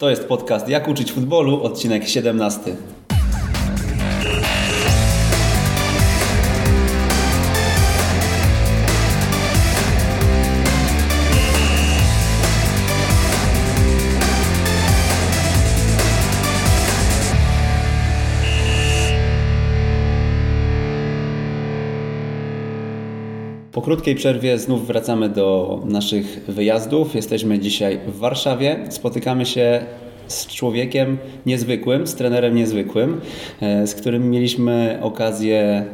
To jest podcast Jak uczyć futbolu, odcinek 17. krótkiej przerwie znów wracamy do naszych wyjazdów. Jesteśmy dzisiaj w Warszawie. Spotykamy się z człowiekiem niezwykłym, z trenerem niezwykłym, e, z którym mieliśmy okazję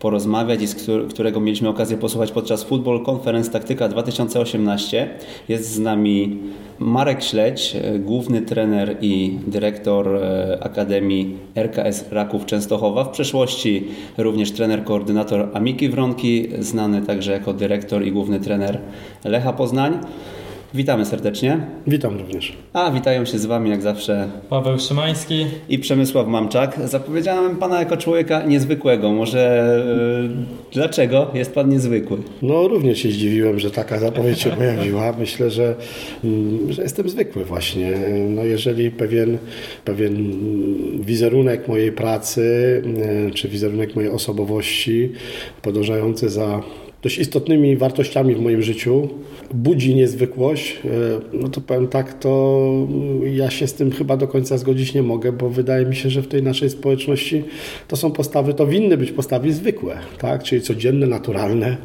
porozmawiać i z którego mieliśmy okazję posłuchać podczas Football Conference Taktyka 2018. Jest z nami Marek Śledź, e, główny trener i dyrektor e, Akademii RKS Raków Częstochowa. W przeszłości również trener, koordynator Amiki Wronki, znany także jako dyrektor i główny trener Lecha Poznań. Witamy serdecznie. Witam również. A witają się z Wami jak zawsze Paweł Szymański i Przemysław Mamczak. Zapowiedziałem Pana jako człowieka niezwykłego. Może yy, dlaczego jest Pan niezwykły? No również się zdziwiłem, że taka zapowiedź się pojawiła. Myślę, że, yy, że jestem zwykły właśnie. No jeżeli pewien, pewien wizerunek mojej pracy, yy, czy wizerunek mojej osobowości podążający za dość istotnymi wartościami w moim życiu, budzi niezwykłość, e, no to powiem tak, to ja się z tym chyba do końca zgodzić nie mogę, bo wydaje mi się, że w tej naszej społeczności to są postawy, to winny być postawy zwykłe, tak? czyli codzienne, naturalne.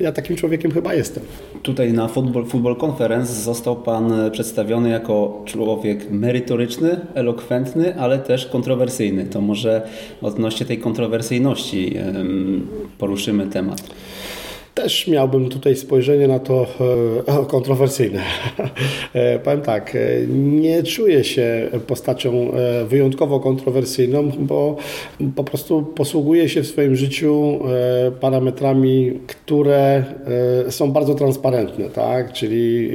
Ja takim człowiekiem chyba jestem. Tutaj na Football, Football Conference został Pan przedstawiony jako człowiek merytoryczny, elokwentny, ale też kontrowersyjny. To może odnośnie tej kontrowersyjności poruszymy temat. Też miałbym tutaj spojrzenie na to e, kontrowersyjne. E, powiem tak, e, nie czuję się postacią wyjątkowo kontrowersyjną, bo po prostu posługuję się w swoim życiu parametrami, które są bardzo transparentne, tak? Czyli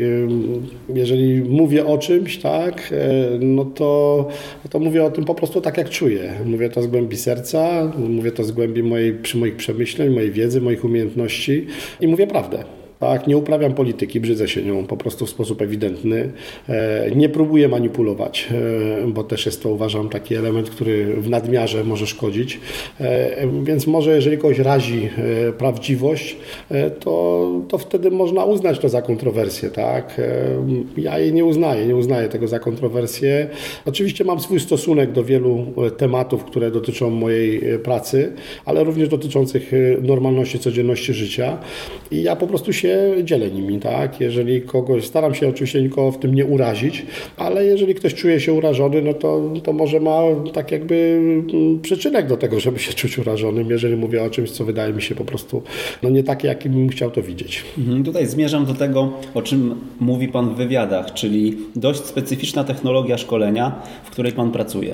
jeżeli mówię o czymś, tak, no to, to mówię o tym po prostu tak, jak czuję. Mówię to z głębi serca, mówię to z głębi mojej, przy moich przemyśleń, mojej wiedzy, moich umiejętności i mówię prawdę. Tak, nie uprawiam polityki, brzydzę się nią po prostu w sposób ewidentny. E, nie próbuję manipulować, e, bo też jest to uważam taki element, który w nadmiarze może szkodzić. E, więc może jeżeli kogoś razi prawdziwość, to, to wtedy można uznać to za kontrowersję. Tak? Ja jej nie uznaję, nie uznaję tego za kontrowersję. Oczywiście mam swój stosunek do wielu tematów, które dotyczą mojej pracy, ale również dotyczących normalności, codzienności życia. I ja po prostu się się dzielę nimi, tak? Jeżeli kogoś, staram się oczywiście nikogo w tym nie urazić, ale jeżeli ktoś czuje się urażony, no to, to może ma tak jakby mm, przyczynek do tego, żeby się czuć urażonym, jeżeli mówię o czymś, co wydaje mi się po prostu no nie takie, jakim bym chciał to widzieć. Mhm, tutaj zmierzam do tego, o czym mówi Pan w wywiadach, czyli dość specyficzna technologia szkolenia, w której Pan pracuje.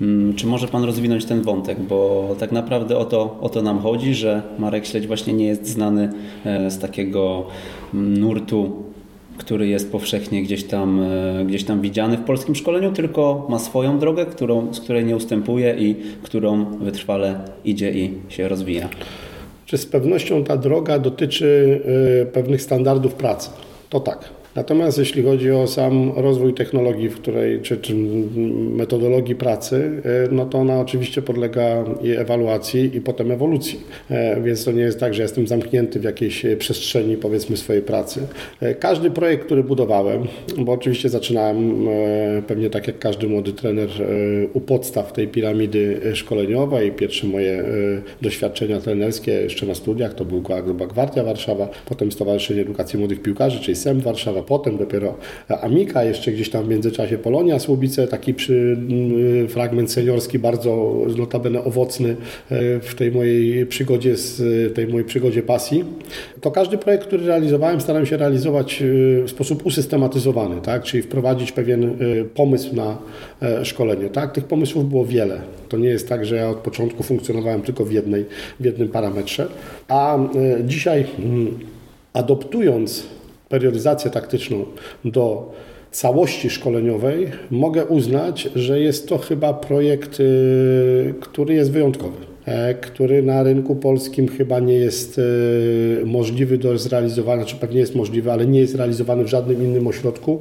Mm, czy może Pan rozwinąć ten wątek, bo tak naprawdę o to, o to nam chodzi, że Marek Śledź właśnie nie jest znany e, z takiego nurtu, który jest powszechnie gdzieś tam, e, gdzieś tam widziany w polskim szkoleniu, tylko ma swoją drogę, którą, z której nie ustępuje i którą wytrwale idzie i się rozwija. Czy z pewnością ta droga dotyczy e, pewnych standardów pracy? To tak. Natomiast jeśli chodzi o sam rozwój technologii, w której, czy, czy metodologii pracy, e, no to ona oczywiście podlega ewaluacji i potem ewolucji. E, więc to nie jest tak, że jestem zamknięty w jakiejś przestrzeni, powiedzmy, swojej pracy. E, każdy projekt, który budowałem, bo oczywiście zaczynałem pewnie tak jak każdy młody trener u podstaw tej piramidy szkoleniowej. Pierwsze moje doświadczenia trenerskie jeszcze na studiach to był Gwardia Warszawa, potem Stowarzyszenie Edukacji Młodych Piłkarzy, czyli SEM Warszawa, potem dopiero Amika, jeszcze gdzieś tam w międzyczasie Polonia Słubice, taki przy, mm, fragment seniorski, bardzo notabene owocny e, w tej mojej przygodzie, z tej mojej przygodzie pasji. To każdy projekt, który realizowałem, staram się realizować e, w sposób usystematyzowany, tak? czyli wprowadzić pewien e, pomysł na szkolenie. Tak? Tych pomysłów było wiele. To nie jest tak, że ja od początku funkcjonowałem tylko w, jednej, w jednym parametrze, a dzisiaj mm, adoptując periodyzację taktyczną do całości szkoleniowej, mogę uznać, że jest to chyba projekt, y, który jest wyjątkowy. Który na rynku polskim chyba nie jest możliwy do zrealizowania, czy pewnie jest możliwy, ale nie jest realizowany w żadnym innym ośrodku,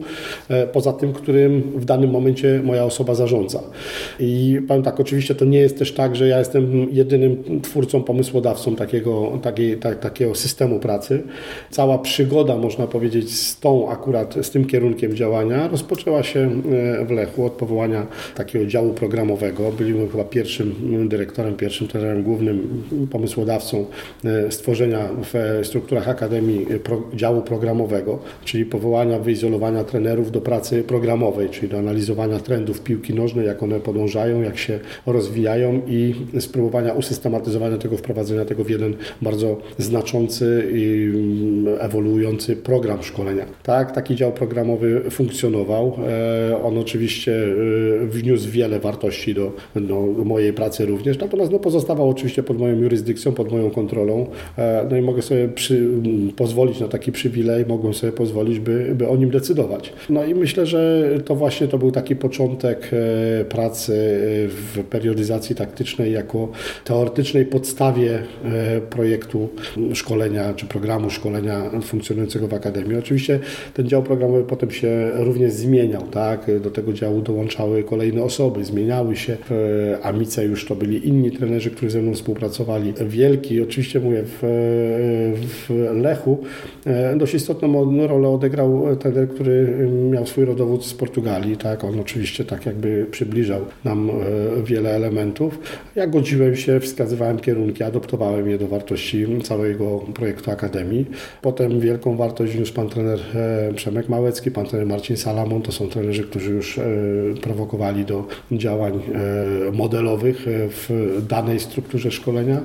poza tym, którym w danym momencie moja osoba zarządza. I powiem tak, oczywiście to nie jest też tak, że ja jestem jedynym twórcą, pomysłodawcą takiego, takiej, tak, takiego systemu pracy. Cała przygoda, można powiedzieć, z tą akurat, z tym kierunkiem działania rozpoczęła się e, w Lechu od powołania takiego działu programowego. Byliśmy chyba pierwszym dyrektorem, pierwszym trenerem głównym, pomysłodawcą e, stworzenia w strukturach Akademii działu programowego, czyli powołania, wyizolowania trenerów do pracy programowej, czyli do analizowania trendów piłki nożnej, jak one podążają, jak się rozwijają i spróbowania usystematyzowania tego, wprowadzenia tego w jeden bardzo znaczący i mm, ewoluujący program szkolenia. Tak, taki dział programowy funkcjonował. E, on oczywiście e, wniósł wiele wartości do, do mojej pracy również, natomiast no, pozostawał oczywiście pod moją jurysdykcją, pod moją kontrolą. E, no i mogę sobie przy, pozwolić na taki przywilej, mogłem sobie pozwolić, by, by o nim decydować. No i myślę, że to właśnie to był taki początek pracy w periodyzacji taktycznej jako teoretycznej podstawie projektu szkolenia czy programu szkolenia funkcjonującego w Akademii. Oczywiście ten dział programowy potem się również zmieniał, tak? Do tego działu dołączały kolejne osoby, zmieniały się. Amice już to byli inni trenerzy, którzy ze mną współpracowali. Wielki, oczywiście mówię, w, w Lechu e, dość istotną rolę odegrał trener, który miał swój rodowód z Portugalii, tak? On oczywiście tak jakby przybliżał nam e, wiele elementów. Ja godziłem się, wskazywałem kierunki, adoptowałem je do wartości całego projektu Akademii. Potem wielką wartość wniósł pan trener e, Przemek Małecki, pan trener Marcin Salamon. To są trenerzy, którzy już prowokowali do działań modelowych w danej strukturze szkolenia.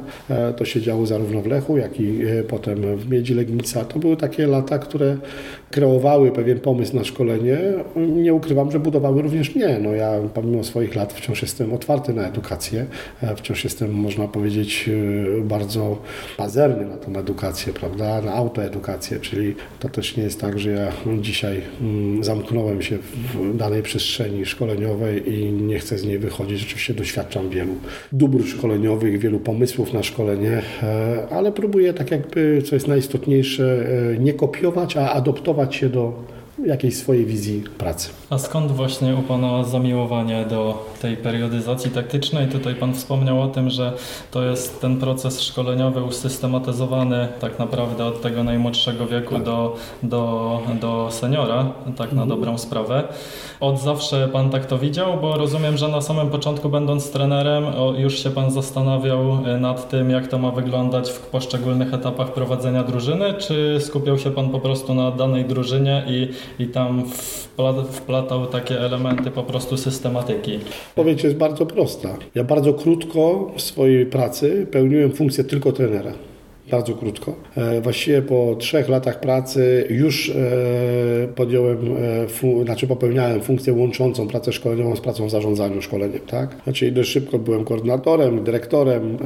To się działo zarówno w Lechu, jak i potem w Miedzi Legnica. To były takie lata, które kreowały pewien pomysł na szkolenie. Nie ukrywam, że budowały również mnie. No ja pomimo swoich lat wciąż jestem otwarty na edukację. Wciąż jestem, można powiedzieć, bardzo pazerny na tą edukację, prawda, na autoedukację, czyli to też nie jest tak, że ja dzisiaj mm, zamknąłem się w danej przestrzeni szkoleniowej i nie chcę z niej wychodzić. Oczywiście doświadczam wielu dóbr szkoleniowych, wielu pomysłów na szkolenie, e, ale próbuję tak jakby, co jest najistotniejsze, e, nie kopiować, a adoptować się do jakiejś swojej wizji pracy. A skąd właśnie u Pana zamiłowanie do tej periodyzacji taktycznej? Tutaj Pan wspomniał o tym, że to jest ten proces szkoleniowy usystematyzowany tak naprawdę od tego najmłodszego wieku tak. do, do, do seniora, tak na mhm. dobrą sprawę. Od zawsze Pan tak to widział, bo rozumiem, że na samym początku będąc trenerem już się Pan zastanawiał e, nad tym, jak to ma wyglądać w poszczególnych etapach prowadzenia drużyny, czy skupiał się Pan po prostu na danej drużynie i, i tam wplatał takie elementy po prostu systematyki? Odpowiedź jest bardzo prosta. Ja bardzo krótko w swojej pracy pełniłem funkcję tylko trenera bardzo krótko. E, właściwie po trzech latach pracy już e, podjąłem, e, znaczy popełniałem funkcję łączącą pracę szkoleniową z pracą w zarządzaniu szkoleniem, tak? Znaczy dość szybko byłem koordynatorem, dyrektorem,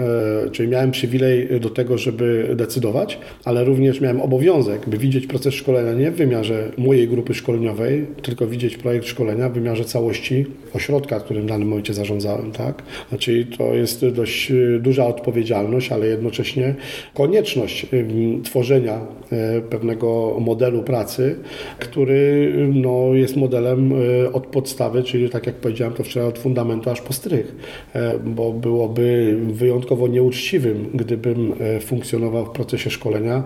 czyli miałem przywilej do tego, żeby decydować, ale również miałem obowiązek, by widzieć proces szkolenia nie w wymiarze mojej grupy szkoleniowej, tylko widzieć projekt szkolenia w wymiarze całości ośrodka, którym w danym momencie zarządzałem, tak? Znaczy to jest dość duża odpowiedzialność, ale jednocześnie konieczność konieczność tworzenia e, pewnego modelu pracy, który no, jest modelem od podstawy, czyli tak jak powiedziałem to wczoraj, od fundamentu aż po strych, bo byłoby wyjątkowo nieuczciwym, gdybym funkcjonował w procesie szkolenia,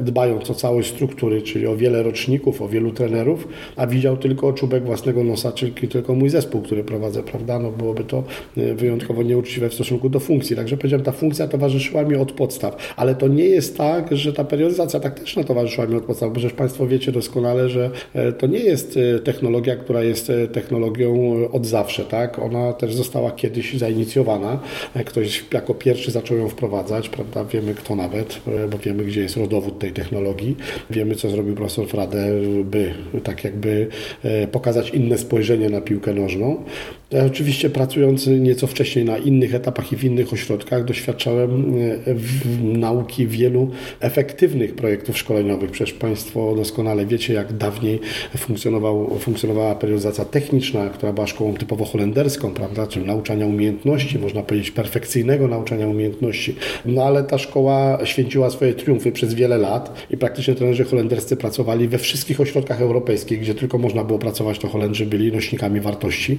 dbając o całość struktury, czyli o wiele roczników, o wielu trenerów, a widział tylko czubek własnego nosa, czyli tylko mój zespół, który prowadzę, prawda? No byłoby to wyjątkowo nieuczciwe w stosunku do funkcji. Także powiedziałem, ta funkcja towarzyszyła mi od podstaw, ale to nie jest tak, że ta periodyzacja taktyczna towarzyszyła mi od podstaw, bo przecież Państwo wiecie doskonale, że e, to nie jest e, technologia, która jest e, technologią od zawsze, tak? Ona też została kiedyś zainicjowana. Ktoś jako pierwszy zaczął ją wprowadzać, prawda? Wiemy kto nawet, bo wiemy gdzie jest rodowód tej technologii. Wiemy co zrobił profesor Frade, by tak jakby pokazać inne spojrzenie na piłkę nożną. Ja oczywiście pracując nieco wcześniej na innych etapach i w innych ośrodkach doświadczałem e, nauki wielu efektywnych projektów szkoleniowych. Przecież Państwo doskonale wiecie, jak dawniej funkcjonował, funkcjonowała periodyzacja techniczna, która była szkołą typowo holenderską, prawda, czyli nauczania umiejętności, można powiedzieć perfekcyjnego nauczania umiejętności. No ale ta szkoła święciła swoje triumfy przez wiele lat i praktycznie trenerzy holenderscy pracowali we wszystkich ośrodkach europejskich, gdzie tylko można było pracować, to Holendrzy byli nośnikami wartości.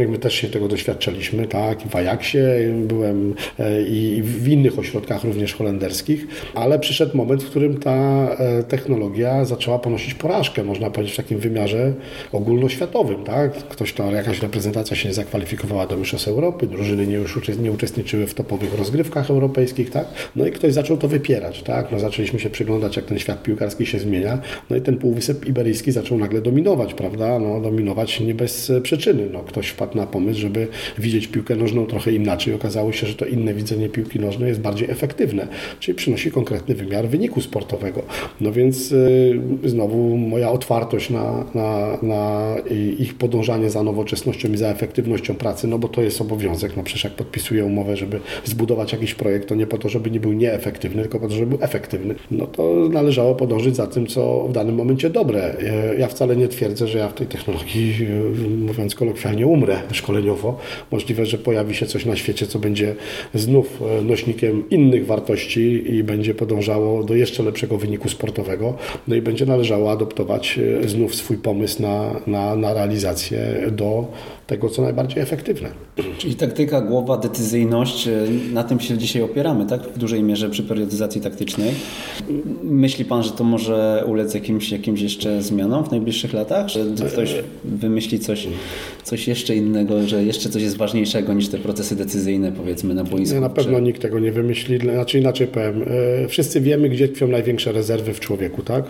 Szkolenie my też się tego doświadczaliśmy, tak, w Ajaxie byłem e, i w innych ośrodkach również holenderskich, ale przyszedł moment, w którym ta e, technologia zaczęła ponosić porażkę, można powiedzieć, w takim wymiarze ogólnoświatowym, tak. Ktoś tam, jakaś reprezentacja się zakwalifikowała do Mistrzostw Europy, drużyny nie, już nie uczestniczyły w topowych rozgrywkach europejskich, tak. No i ktoś zaczął to wypierać, tak. No zaczęliśmy się przyglądać, jak ten świat piłkarski się zmienia, no i ten Półwysep Iberyjski zaczął nagle dominować, prawda, no dominować nie bez przyczyny, no ktoś wpadł na pomysł, żeby widzieć piłkę nożną trochę inaczej. Okazało się, że to inne widzenie piłki nożnej jest bardziej efektywne, czyli przynosi konkretny wymiar wyniku sportowego. No więc y, znowu moja otwartość na, na, na ich podążanie za nowoczesnością i za efektywnością pracy, no bo to jest obowiązek. No przecież jak podpisuję umowę, żeby zbudować jakiś projekt, to nie po to, żeby nie był nieefektywny, tylko po to, żeby był efektywny. No to należało podążyć za tym, co w danym momencie dobre. Ja wcale nie twierdzę, że ja w tej technologii, mówiąc kolokwialnie, umrę szkoleniowo. Możliwe, że pojawi się coś na świecie, co będzie znów e, nośnikiem innych wartości i będzie podążało do jeszcze lepszego wyniku sportowego. No i będzie należało adoptować e, znów swój pomysł na, na, na realizację do tego, co najbardziej efektywne. Czyli taktyka, głowa, decyzyjność, e, na tym się dzisiaj opieramy, tak? W dużej mierze przy periodyzacji taktycznej. Myśli Pan, że to może ulec jakimś, jakimś jeszcze zmianom w najbliższych latach? Że ktoś wymyśli coś, coś jeszcze innego, że jeszcze coś jest ważniejszego niż te procesy decyzyjne, powiedzmy, na boisku? Nie, na pewno czy... nikt tego nie wymyśli. Znaczy inaczej powiem, e, wszyscy wiemy, gdzie tkwią największe rezerwy w człowieku, tak?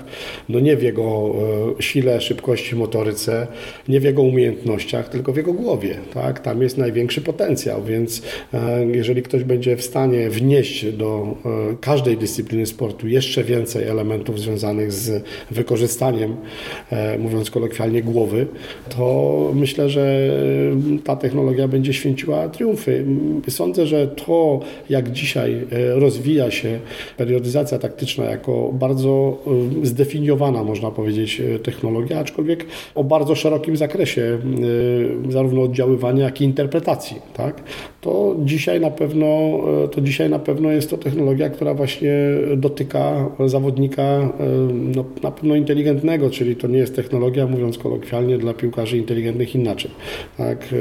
No nie w jego e, sile, szybkości, motoryce, nie w jego umiejętnościach, tylko w jego głowie, tak? Tam jest największy potencjał, więc e, jeżeli ktoś będzie w stanie wnieść do każdej dyscypliny sportu jeszcze więcej elementów związanych z wykorzystaniem, mówiąc kolokwialnie, głowy, to myślę, że ta technologia będzie święciła triumfy. Sądzę, że to, jak dzisiaj e, rozwija się periodyzacja taktyczna jako bardzo e, zdefiniowana, można powiedzieć, e, technologia, aczkolwiek o bardzo szerokim zakresie zarówno oddziaływania, jak i interpretacji, tak? To dzisiaj na pewno to dzisiaj na pewno jest to technologia, która właśnie dotyka zawodnika no, na pewno inteligentnego, czyli to nie jest technologia, mówiąc kolokwialnie, dla piłkarzy inteligentnych inaczej. Tak?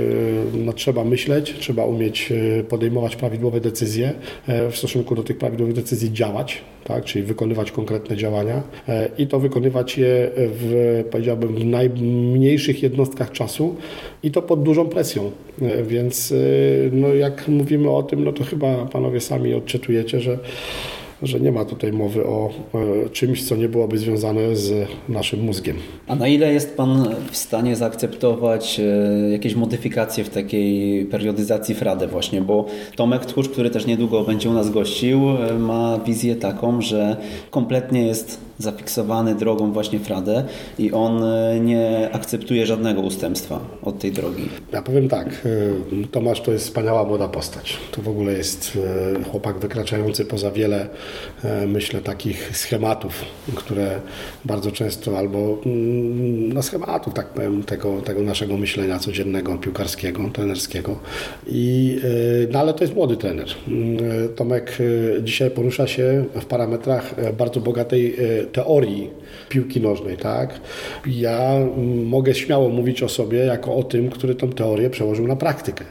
No, trzeba myśleć, trzeba umieć e, podejmować prawidłowe decyzje, e, w stosunku do tych prawidłowych decyzji działać, tak? czyli wykonywać konkretne działania e, i to wykonywać je w, powiedziałbym, w najmniejszych jednostkach czasu i to pod dużą presją. Więc no, jak mówimy o tym, no to chyba panowie sami odczytujecie, że że nie ma tutaj mowy o czymś, co nie byłoby związane z naszym mózgiem. A na ile jest Pan w stanie zaakceptować e, jakieś modyfikacje w takiej periodyzacji FRADE właśnie, bo Tomek Tchórz, który też niedługo będzie u nas gościł, e, ma wizję taką, że kompletnie jest zafiksowany drogą właśnie Fradę i on e, nie akceptuje żadnego ustępstwa od tej drogi. Ja powiem tak, e, Tomasz to jest wspaniała młoda postać. To w ogóle jest e, chłopak wykraczający poza wiele, myślę, takich schematów, które bardzo często albo mm, no schematów, tak powiem, tego, tego naszego myślenia codziennego, piłkarskiego, trenerskiego. I, no ale to jest młody trener. Tomek dzisiaj porusza się w parametrach bardzo bogatej teorii piłki nożnej, tak? Ja mogę śmiało mówić o sobie jako o tym, który tą teorię przełożył na praktykę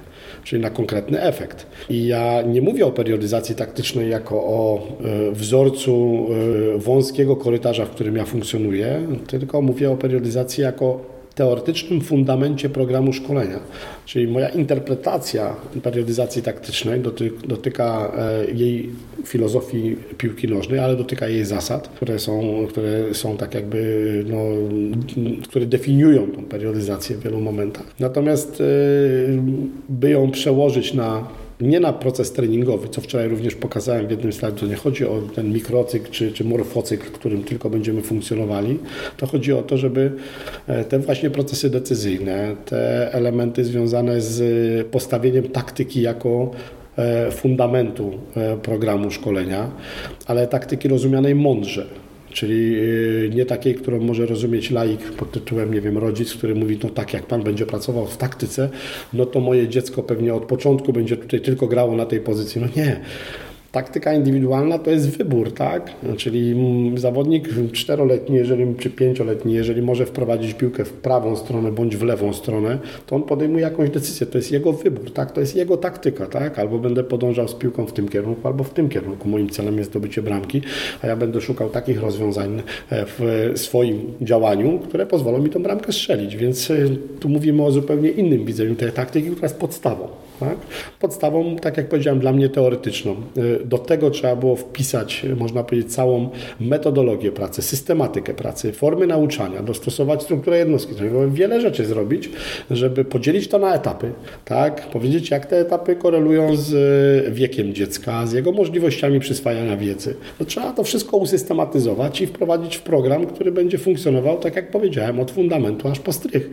czyli na konkretny efekt. I ja nie mówię o periodyzacji taktycznej jako o e, wzorcu e, wąskiego korytarza, w którym ja funkcjonuję, tylko mówię o periodyzacji jako teoretycznym fundamencie programu szkolenia. Czyli moja interpretacja periodyzacji taktycznej dotyka e, jej filozofii piłki nożnej, ale dotyka jej zasad, które są, które są tak jakby, no, które definiują tą periodyzację w wielu momentach. Natomiast e, by ją przełożyć na nie na proces treningowy, co wczoraj również pokazałem w jednym slajdzie, nie chodzi o ten mikrocykl czy, czy morfocykl, którym tylko będziemy funkcjonowali, to chodzi o to, żeby e, te właśnie procesy decyzyjne, te elementy związane z postawieniem taktyki jako e, fundamentu e, programu szkolenia, ale taktyki rozumianej mądrze, Czyli y, nie takiej, którą może rozumieć laik pod tytułem, nie wiem, rodzic, który mówi, no tak, jak Pan będzie pracował w taktyce, no to moje dziecko pewnie od początku będzie tutaj tylko grało na tej pozycji. No nie. Taktyka indywidualna to jest wybór, tak? Czyli zawodnik czteroletni, jeżeli, czy pięcioletni, jeżeli może wprowadzić piłkę w prawą stronę bądź w lewą stronę, to on podejmuje jakąś decyzję. To jest jego wybór, tak? To jest jego taktyka, tak? Albo będę podążał z piłką w tym kierunku, albo w tym kierunku. Moim celem jest zdobycie bramki, a ja będę szukał takich rozwiązań e, w swoim działaniu, które pozwolą mi tą bramkę strzelić. Więc e, tu mówimy o zupełnie innym widzeniu tej taktyki, która jest podstawą. Tak? Podstawą, tak jak powiedziałem, dla mnie teoretyczną. E, do tego trzeba było wpisać, można powiedzieć, całą metodologię pracy, systematykę pracy, formy nauczania, dostosować strukturę jednostki. Wiele rzeczy zrobić, żeby podzielić to na etapy, tak? Powiedzieć, jak te etapy korelują z e, wiekiem dziecka, z jego możliwościami przyswajania wiedzy. No, trzeba to wszystko usystematyzować i wprowadzić w program, który będzie funkcjonował, tak jak powiedziałem, od fundamentu aż po strych.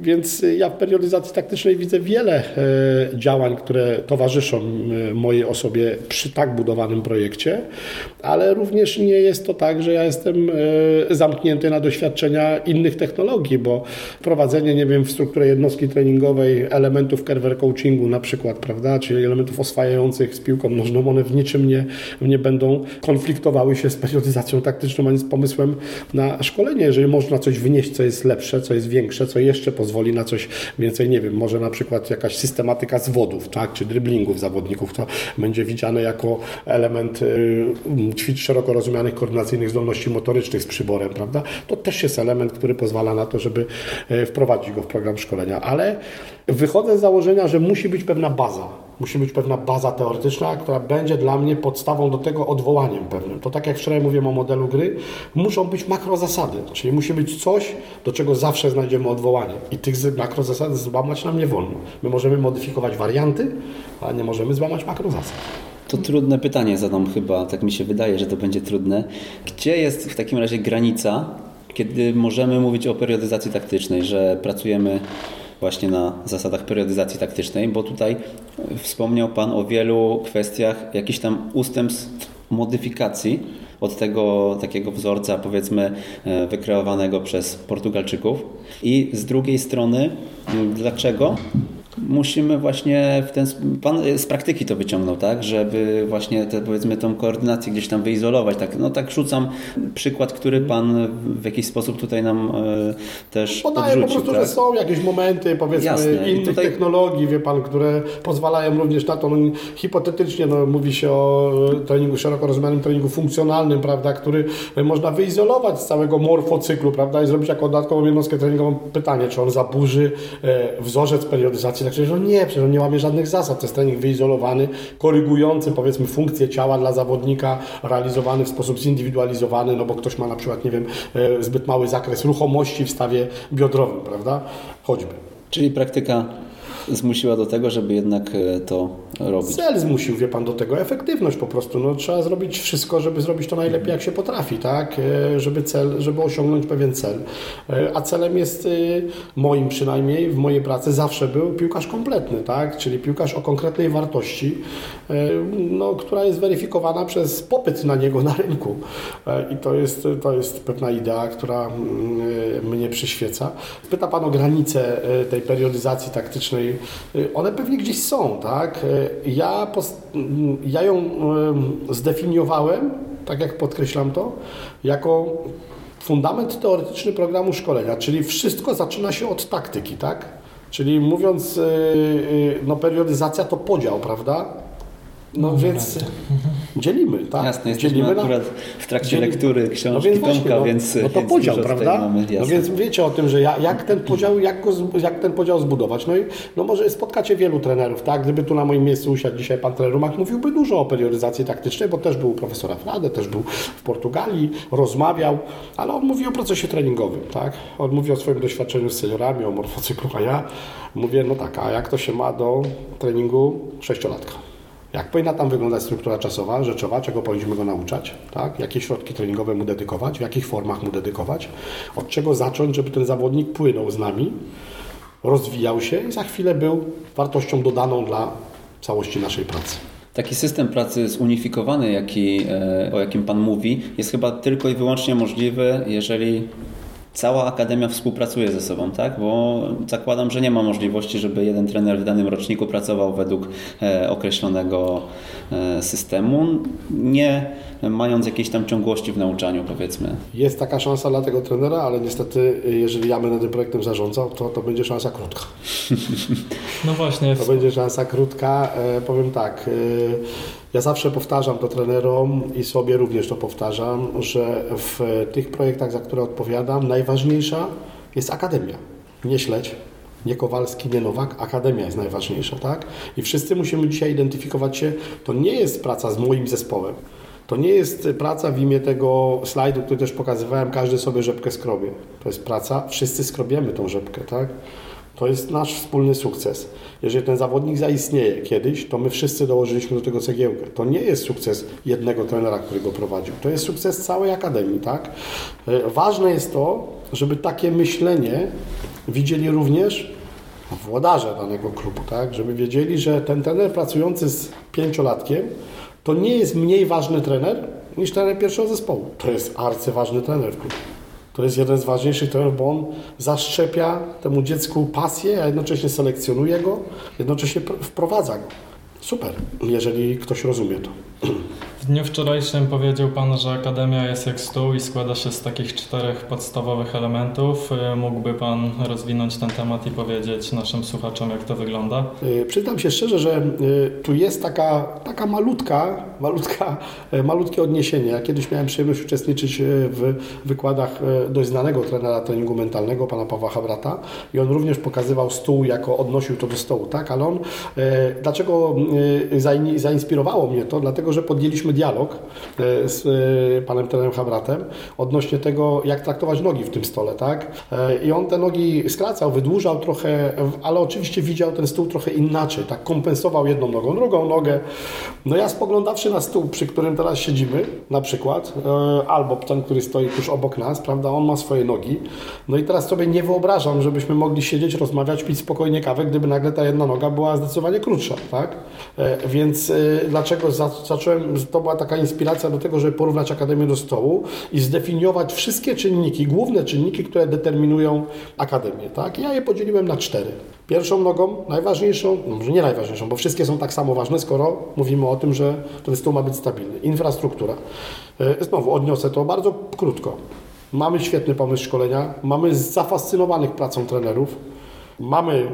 Więc e, ja w periodyzacji taktycznej widzę wiele działań, które towarzyszą mojej osobie przy tak budowanym projekcie, ale również nie jest to tak, że ja jestem e, zamknięty na doświadczenia innych technologii, bo wprowadzenie, nie wiem, w strukturę jednostki treningowej elementów kerwer coachingu na przykład, prawda, czyli elementów oswajających z piłką nożną, one w niczym nie, nie będą konfliktowały się z periodyzacją taktyczną, ani z pomysłem na szkolenie. Jeżeli można coś wynieść, co jest lepsze, co jest większe, co jeszcze pozwoli na coś więcej, nie wiem, może na przykład jakaś systematyka zwodów, tak, czy driblingów zawodników, to będzie widziane jako element y, ćwicz szeroko rozumianych koordynacyjnych zdolności motorycznych z przyborem, prawda? To też jest element, który pozwala na to, żeby y, wprowadzić go w program szkolenia, ale wychodzę z założenia, że musi być pewna baza. Musi być pewna baza teoretyczna, która będzie dla mnie podstawą do tego odwołaniem pewnym. To tak jak wczoraj mówiłem o modelu gry, muszą być makrozasady, czyli musi być coś, do czego zawsze znajdziemy odwołanie. I tych makrozasad złamać nam nie wolno. My możemy modyfikować warianty, ale nie możemy złamać makrozasad. To trudne pytanie zadam chyba, tak mi się wydaje, że to będzie trudne. Gdzie jest w takim razie granica, kiedy możemy mówić o periodyzacji taktycznej, że pracujemy właśnie na zasadach periodyzacji taktycznej, bo tutaj wspomniał Pan o wielu kwestiach, jakichś tam ustępstw modyfikacji od tego takiego wzorca, powiedzmy, e, wykreowanego przez Portugalczyków. I z drugiej strony, dlaczego musimy właśnie w ten pan z praktyki to wyciągnął, tak, żeby właśnie te, powiedzmy tą koordynację gdzieś tam wyizolować. Tak, no tak rzucam przykład, który pan w jakiś sposób tutaj nam e, też Podaję podrzucił. po prostu, tak? że są jakieś momenty powiedzmy Jasne. innych tutaj... technologii, wie pan, które pozwalają również na to, no, hipotetycznie no, mówi się o treningu szeroko rozumianym treningu funkcjonalnym, prawda, który można wyizolować z całego morfocyklu, prawda, i zrobić jako dodatkową jednostkę treningową. Pytanie, czy on zaburzy e, wzorzec periodyzacji tak przecież nie, przecież on nie łamie żadnych zasad. To jest trening wyizolowany, korygujący powiedzmy funkcję ciała dla zawodnika, realizowany w sposób zindywidualizowany, no bo ktoś ma na przykład, nie wiem, e, zbyt mały zakres ruchomości w stawie biodrowym, prawda? Choćby. Czyli praktyka zmusiła do tego, żeby jednak e, to robić? Cel zmusił, wie Pan, do tego. Efektywność po prostu. No, trzeba zrobić wszystko, żeby zrobić to najlepiej, jak się potrafi, tak? E, żeby, cel, żeby osiągnąć pewien cel. E, a celem jest moim przynajmniej, w mojej pracy zawsze był piłkarz kompletny, tak? Czyli piłkarz o konkretnej wartości, no, która jest weryfikowana przez popyt na niego na rynku. I to jest, to jest pewna idea, która mm, mnie przyświeca. Pyta Pan o granice tej periodyzacji taktycznej one pewnie gdzieś są, tak? Y, ja, ja ją y, zdefiniowałem, tak jak podkreślam to, jako fundament teoretyczny programu szkolenia, czyli wszystko zaczyna się od taktyki, tak? Czyli mówiąc, no periodyzacja to podział, prawda? No, no więc dzielimy, tak? Jasne, jesteśmy dzielimy akurat w trakcie dzielimy. lektury książki no więc właśnie, Tomka, no, więc No to więc podział, prawda? Mamy, no więc wiecie o tym, że jak ten podział, jak, go, jak ten podział zbudować. No i no może spotkacie wielu trenerów, tak? Gdyby tu na moim miejscu usiadł dzisiaj pan trener Rumak, mówiłby dużo o periodyzacji taktycznej, bo też był u profesora Frade, też był w Portugalii, rozmawiał, ale on mówi o procesie treningowym, tak? On mówi o swoim doświadczeniu z seniorami, o morfocyklu, a ja mówię, no tak, a jak to się ma do treningu sześciolatka? Jak powinna tam wyglądać struktura czasowa, rzeczowa, czego powinniśmy go nauczać, tak? jakie środki treningowe mu dedykować, w jakich formach mu dedykować, od czego zacząć, żeby ten zawodnik płynął z nami, rozwijał się i za chwilę był wartością dodaną dla całości naszej pracy. Taki system pracy zunifikowany, jaki, e, o jakim Pan mówi, jest chyba tylko i wyłącznie możliwy, jeżeli cała akademia współpracuje ze sobą, tak? Bo zakładam, że nie ma możliwości, żeby jeden trener w danym roczniku pracował według e, określonego e, systemu, nie mając jakiejś tam ciągłości w nauczaniu, powiedzmy. Jest taka szansa dla tego trenera, ale niestety, jeżeli ja będę tym projektem zarządzał, to to będzie szansa krótka. No właśnie. To będzie szansa krótka. E, powiem tak. Ja zawsze powtarzam to trenerom i sobie również to powtarzam, że w tych projektach, za które odpowiadam, najważniejsza jest akademia. Nie śledź, nie Kowalski, nie Nowak, akademia jest najważniejsza, tak? I wszyscy musimy dzisiaj identyfikować się, to nie jest praca z moim zespołem. To nie jest praca w imię tego slajdu, który też pokazywałem, każdy sobie rzepkę skrobie. To jest praca, wszyscy skrobiemy tą rzepkę, tak? To jest nasz wspólny sukces. Jeżeli ten zawodnik zaistnieje kiedyś, to my wszyscy dołożyliśmy do tego cegiełkę. To nie jest sukces jednego trenera, który go prowadził. To jest sukces całej akademii, tak? E, ważne jest to, żeby takie myślenie widzieli również włodarze danego klubu, tak? Żeby wiedzieli, że ten trener pracujący z pięciolatkiem to nie jest mniej ważny trener niż trener pierwszego zespołu. To jest arcyważny trener w klubie. To jest jeden z ważniejszych trenerów, bo on zaszczepia temu dziecku pasję, a jednocześnie selekcjonuje go, jednocześnie wprowadza go. Super, jeżeli ktoś rozumie to. W dniu wczorajszym powiedział Pan, że Akademia jest jak stół i składa się z takich czterech podstawowych elementów. Y, mógłby Pan rozwinąć ten temat i powiedzieć naszym słuchaczom, jak to wygląda? Yy, przyznam się szczerze, że yy, tu jest taka, taka malutka, malutka, malutkie odniesienie. Ja kiedyś miałem przyjemność uczestniczyć w wykładach dość znanego trenera treningu mentalnego, pana Pawła Habrata i on również pokazywał stół, jako odnosił to do stołu, tak? Ale on, dlaczego zainspirowało mnie to? Dlatego, że podjęliśmy dialog e, z e, panem trenerem Habratem odnośnie tego, jak traktować nogi w tym stole, tak? I on te nogi skracał, wydłużał trochę, ale oczywiście widział ten stół trochę inaczej, tak? Kompensował jedną nogą, drugą nogę. No ja spoglądawszy na stół, przy którym teraz siedzimy, na przykład, albo ten, który stoi tuż obok nas, prawda? On ma swoje nogi. No i teraz sobie nie wyobrażam, żebyśmy mogli siedzieć, rozmawiać, pić spokojnie kawę, gdyby nagle ta jedna noga była zdecydowanie krótsza, tak? Więc dlaczego zacząłem, to była taka inspiracja do tego, żeby porównać Akademię do stołu i zdefiniować wszystkie czynniki, główne czynniki, które determinują Akademię. Tak? Ja je podzieliłem na cztery. Pierwszą nogą, najważniejszą, no może nie najważniejszą, bo wszystkie są tak samo ważne, skoro mówimy o tym, że ten stół ma być stabilny. Infrastruktura. E, znowu odniosę to bardzo krótko. Mamy świetny pomysł szkolenia, mamy zafascynowanych pracą trenerów, mamy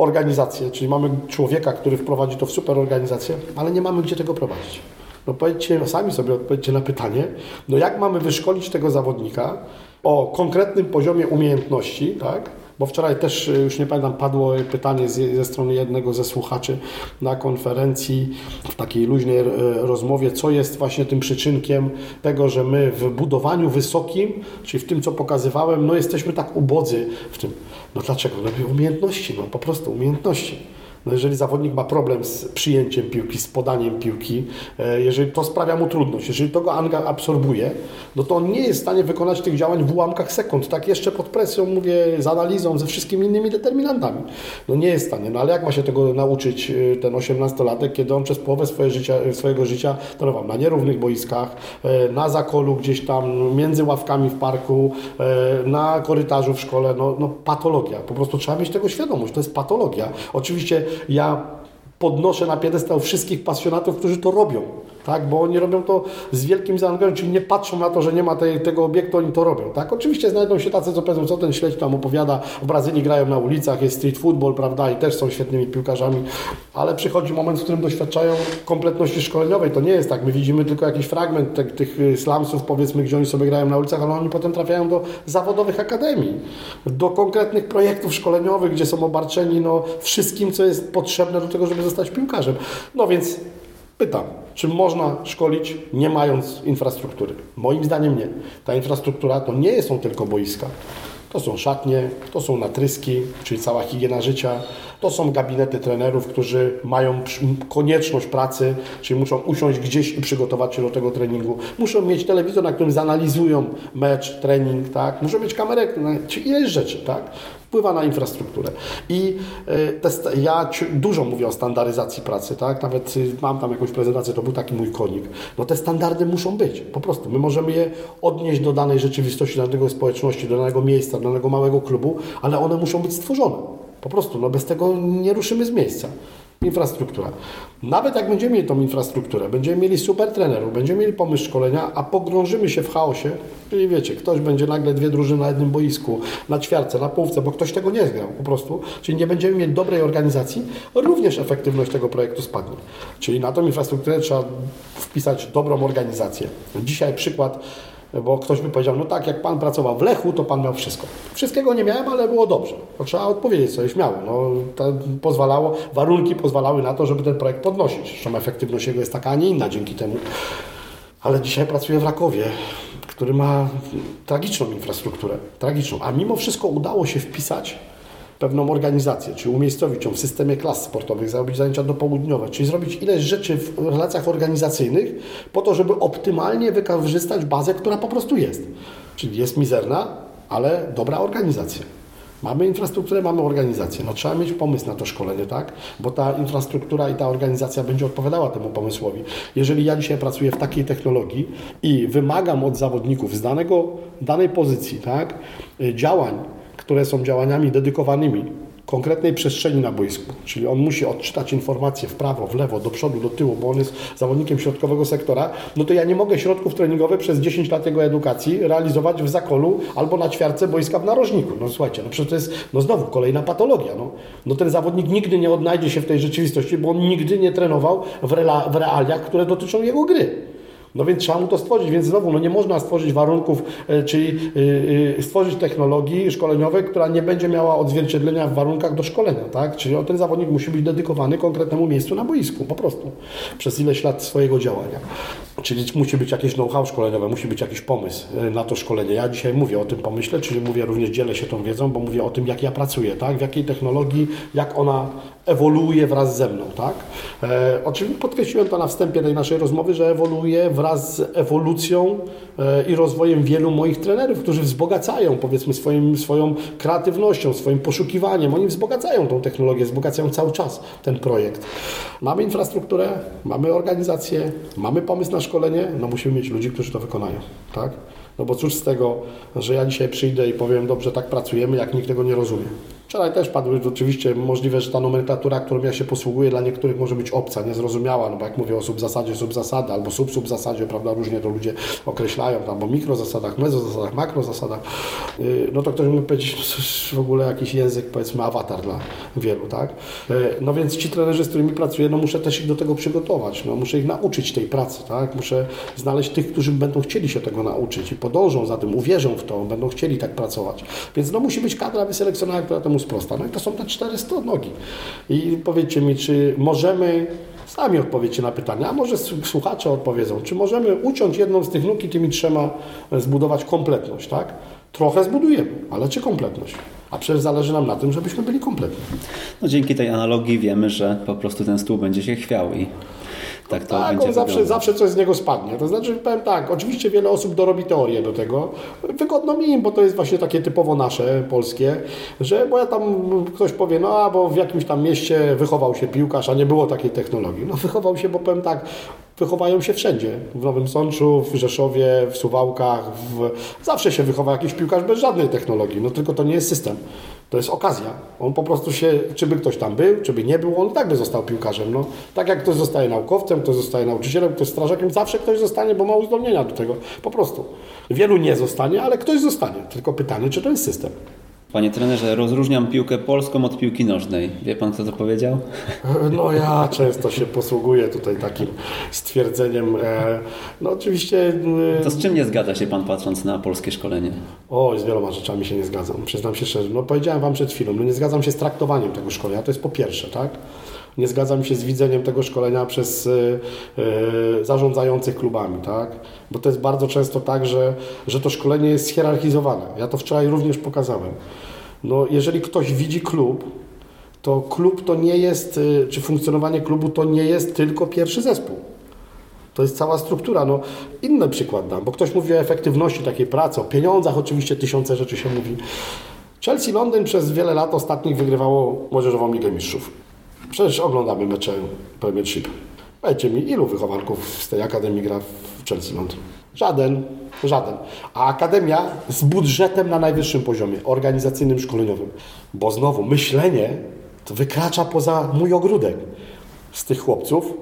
organizację, czyli mamy człowieka, który wprowadzi to w super organizację, ale nie mamy gdzie tego prowadzić. No powiedzcie, sami sobie odpowiedzcie na pytanie, no jak mamy wyszkolić tego zawodnika o konkretnym poziomie umiejętności, tak? Bo wczoraj też, y, już nie pamiętam, padło pytanie z, ze strony jednego ze słuchaczy na konferencji, w takiej luźnej y, rozmowie, co jest właśnie tym przyczynkiem tego, że my w budowaniu wysokim, czyli w tym, co pokazywałem, no jesteśmy tak ubodzy w tym. No dlaczego? No umiejętności, no po prostu umiejętności. No jeżeli zawodnik ma problem z przyjęciem piłki, z podaniem piłki, e, jeżeli to sprawia mu trudność, jeżeli to go Anga absorbuje, no to on nie jest w stanie wykonać tych działań w ułamkach sekund, tak jeszcze pod presją, mówię, z analizą, ze wszystkimi innymi determinantami. No nie jest w stanie, no ale jak ma się tego nauczyć e, ten 18-latek, kiedy on przez połowę swoje życia, e, swojego życia trenował na nierównych boiskach, na zakolu gdzieś tam, między ławkami w parku, na korytarzu w szkole, no, no patologia. Po prostu trzeba mieć tego świadomość, to jest patologia. Oczywiście ja podnoszę na piedestał wszystkich pasjonatów, którzy to robią. Tak? bo oni robią to z wielkim zaangażowaniem, czyli nie patrzą na to, że nie ma tej, tego obiektu, oni to robią. Tak? Oczywiście znajdą się tacy, co powiedzą, co ten śledź tam opowiada, w Brazylii grają na ulicach, jest street football, prawda, i też są świetnymi piłkarzami, ale przychodzi moment, w którym doświadczają kompletności szkoleniowej. To nie jest tak, my widzimy tylko jakiś fragment te, tych slumsów, powiedzmy, gdzie oni sobie grają na ulicach, ale oni potem trafiają do zawodowych akademii, do konkretnych projektów szkoleniowych, gdzie są obarczeni no, wszystkim, co jest potrzebne do tego, żeby zostać piłkarzem. No więc Pytam, czy można szkolić nie mając infrastruktury? Moim zdaniem nie. Ta infrastruktura to nie są tylko boiska. To są szatnie, to są natryski, czyli cała higiena życia, to są gabinety trenerów, którzy mają konieczność pracy, czyli muszą usiąść gdzieś i przygotować się do tego treningu. Muszą mieć telewizor, na którym zanalizują mecz, trening, tak? Muszą mieć kamerę, czy ileś rzeczy, tak? Wpływa na infrastrukturę. I e, ja dużo mówię o standaryzacji pracy, tak? Nawet y, mam tam jakąś prezentację, to był taki mój konik. No te standardy muszą być, po prostu. My możemy je odnieść do danej rzeczywistości, do danej społeczności, do danego miejsca, do danego małego klubu, ale one muszą być stworzone. Po prostu, no bez tego nie ruszymy z miejsca. Infrastruktura. Nawet jak będziemy mieli tą infrastrukturę, będziemy mieli super trenerów, będziemy mieli pomysł szkolenia, a pogrążymy się w chaosie, czyli wiecie, ktoś będzie nagle dwie drużyny na jednym boisku, na ćwiarce, na półce, bo ktoś tego nie zgrał po prostu, czyli nie będziemy mieli dobrej organizacji, również efektywność tego projektu spadnie. Czyli na tą infrastrukturę trzeba wpisać dobrą organizację. Dzisiaj przykład bo ktoś by powiedział, no tak, jak Pan pracował w Lechu, to Pan miał wszystko. Wszystkiego nie miałem, ale było dobrze. To trzeba odpowiedzieć coś śmiało. No, pozwalało, warunki pozwalały na to, żeby ten projekt podnosić. Zresztą efektywność jego jest taka, a nie inna dzięki temu. Ale dzisiaj pracuję w Rakowie, który ma tragiczną infrastrukturę, tragiczną, a mimo wszystko udało się wpisać pewną organizację, czyli umiejscowić ją w systemie klas sportowych, zrobić zajęcia dopołudniowe, czyli zrobić ileś rzeczy w relacjach organizacyjnych po to, żeby optymalnie wykorzystać bazę, która po prostu jest. Czyli jest mizerna, ale dobra organizacja. Mamy infrastrukturę, mamy organizację. No trzeba mieć pomysł na to szkolenie, tak? Bo ta infrastruktura i ta organizacja będzie odpowiadała temu pomysłowi. Jeżeli ja dzisiaj pracuję w takiej technologii i wymagam od zawodników z danego, danej pozycji, tak, działań, które są działaniami dedykowanymi konkretnej przestrzeni na boisku, czyli on musi odczytać informacje w prawo, w lewo, do przodu, do tyłu, bo on jest zawodnikiem środkowego sektora, no to ja nie mogę środków treningowych przez 10 lat jego edukacji realizować w zakolu albo na ćwiarce boiska w narożniku. No słuchajcie, no przecież to jest, no znowu, kolejna patologia. No, no ten zawodnik nigdy nie odnajdzie się w tej rzeczywistości, bo on nigdy nie trenował w, w realiach, które dotyczą jego gry. No więc trzeba mu to stworzyć, więc znowu no nie można stworzyć warunków, e, czyli e, e, stworzyć technologii szkoleniowej, która nie będzie miała odzwierciedlenia w warunkach do szkolenia, tak? Czyli ten zawodnik musi być dedykowany konkretnemu miejscu na boisku, po prostu, przez ileś lat swojego działania. Czyli musi być jakieś know-how szkoleniowe, musi być jakiś pomysł na to szkolenie. Ja dzisiaj mówię o tym pomyśle, czyli mówię również, dzielę się tą wiedzą, bo mówię o tym, jak ja pracuję, tak? W jakiej technologii, jak ona ewoluuje wraz ze mną, tak? E, oczywiście podkreśliłem to na wstępie tej naszej rozmowy, że ewoluuje wraz z ewolucją e, i rozwojem wielu moich trenerów, którzy wzbogacają, powiedzmy, swoim, swoją kreatywnością, swoim poszukiwaniem. Oni wzbogacają tą technologię, wzbogacają cały czas ten projekt. Mamy infrastrukturę, mamy organizację, mamy pomysł na szkolenie, no musimy mieć ludzi, którzy to wykonają, tak? No bo cóż z tego, że ja dzisiaj przyjdę i powiem, dobrze, tak pracujemy, jak nikt tego nie rozumie. Wczoraj też padły oczywiście możliwe, że ta nomenklatura, którą ja się posługuję, dla niektórych może być obca, niezrozumiała, no bo jak mówię o subzasadzie, subzasada albo sub-subzasadzie, prawda, różnie to ludzie określają, tam, bo mikrozasadach, mezozasadach, makrozasadach, yy, no to ktoś mógł powiedzieć, w ogóle jakiś język, powiedzmy, awatar dla wielu, tak? Yy, no więc ci trenerzy, z którymi pracuję, no muszę też ich do tego przygotować, no muszę ich nauczyć tej pracy, tak? Muszę znaleźć tych, którzy będą chcieli się tego nauczyć i podążą za tym, uwierzą w to, będą chcieli tak pracować. Więc no musi być kadra wyselekcjonowana, która temu sprosta. No i to są te cztery nogi. I powiedzcie mi, czy możemy Sami odpowiecie na pytania, a może słuchacze odpowiedzą, czy możemy uciąć jedną z tych nóg i tymi trzema zbudować kompletność, tak? Trochę zbudujemy, ale czy kompletność? A przecież zależy nam na tym, żebyśmy byli kompletni. No dzięki tej analogii wiemy, że po prostu ten stół będzie się chwiał i tak to tak, on zawsze, zawsze coś z niego spadnie. To znaczy, powiem tak, oczywiście wiele osób dorobi teorię do tego. Wygodno mi, bo to jest właśnie takie typowo nasze, polskie, że bo ja tam ktoś powie, no a bo w jakimś tam mieście wychował się piłkarz, a nie było takiej technologii. No wychował się, bo powiem tak, wychowają się wszędzie. W Nowym Sączu, w Rzeszowie, w Suwałkach. W... Zawsze się wychowa jakiś piłkarz bez żadnej technologii, no tylko to nie jest system. To jest okazja. On po prostu się, czy by ktoś tam był, czy by nie był, on tak by został piłkarzem. No, tak jak ktoś zostaje naukowcem, ktoś zostaje nauczycielem, ktoś strażakiem, zawsze ktoś zostanie, bo ma uzdolnienia do tego. Po prostu. Wielu nie zostanie, ale ktoś zostanie. Tylko pytanie, czy to jest system. Panie trenerze, rozróżniam piłkę polską od piłki nożnej. Wie pan, kto to powiedział? No ja często się posługuję tutaj takim stwierdzeniem. E, no oczywiście... E, to z czym nie zgadza się pan patrząc na polskie szkolenie? O, z wieloma rzeczami się nie zgadzam. Przyznam się szczerze. No powiedziałem wam przed chwilą, no nie zgadzam się z traktowaniem tego szkolenia. To jest po pierwsze, tak? Nie zgadzam się z widzeniem tego szkolenia przez yy, zarządzających klubami, tak? Bo to jest bardzo często tak, że, że to szkolenie jest hierarchizowane. Ja to wczoraj również pokazałem. No, jeżeli ktoś widzi klub, to klub to nie jest, yy, czy funkcjonowanie klubu to nie jest tylko pierwszy zespół. To jest cała struktura. No, inny przykład dam, bo ktoś mówi o efektywności takiej pracy, o pieniądzach oczywiście tysiące rzeczy się mówi. Chelsea Londyn przez wiele lat ostatnich wygrywało Młodzieżową Ligę Mistrzów. Przecież oglądamy mecze Premiership. Powiedzcie mi, ilu wychowanków z tej Akademii gra w Chelsea Londyn? Żaden, żaden. A Akademia z budżetem na najwyższym poziomie, organizacyjnym, szkoleniowym. Bo znowu, myślenie to wykracza poza mój ogródek. Z tych chłopców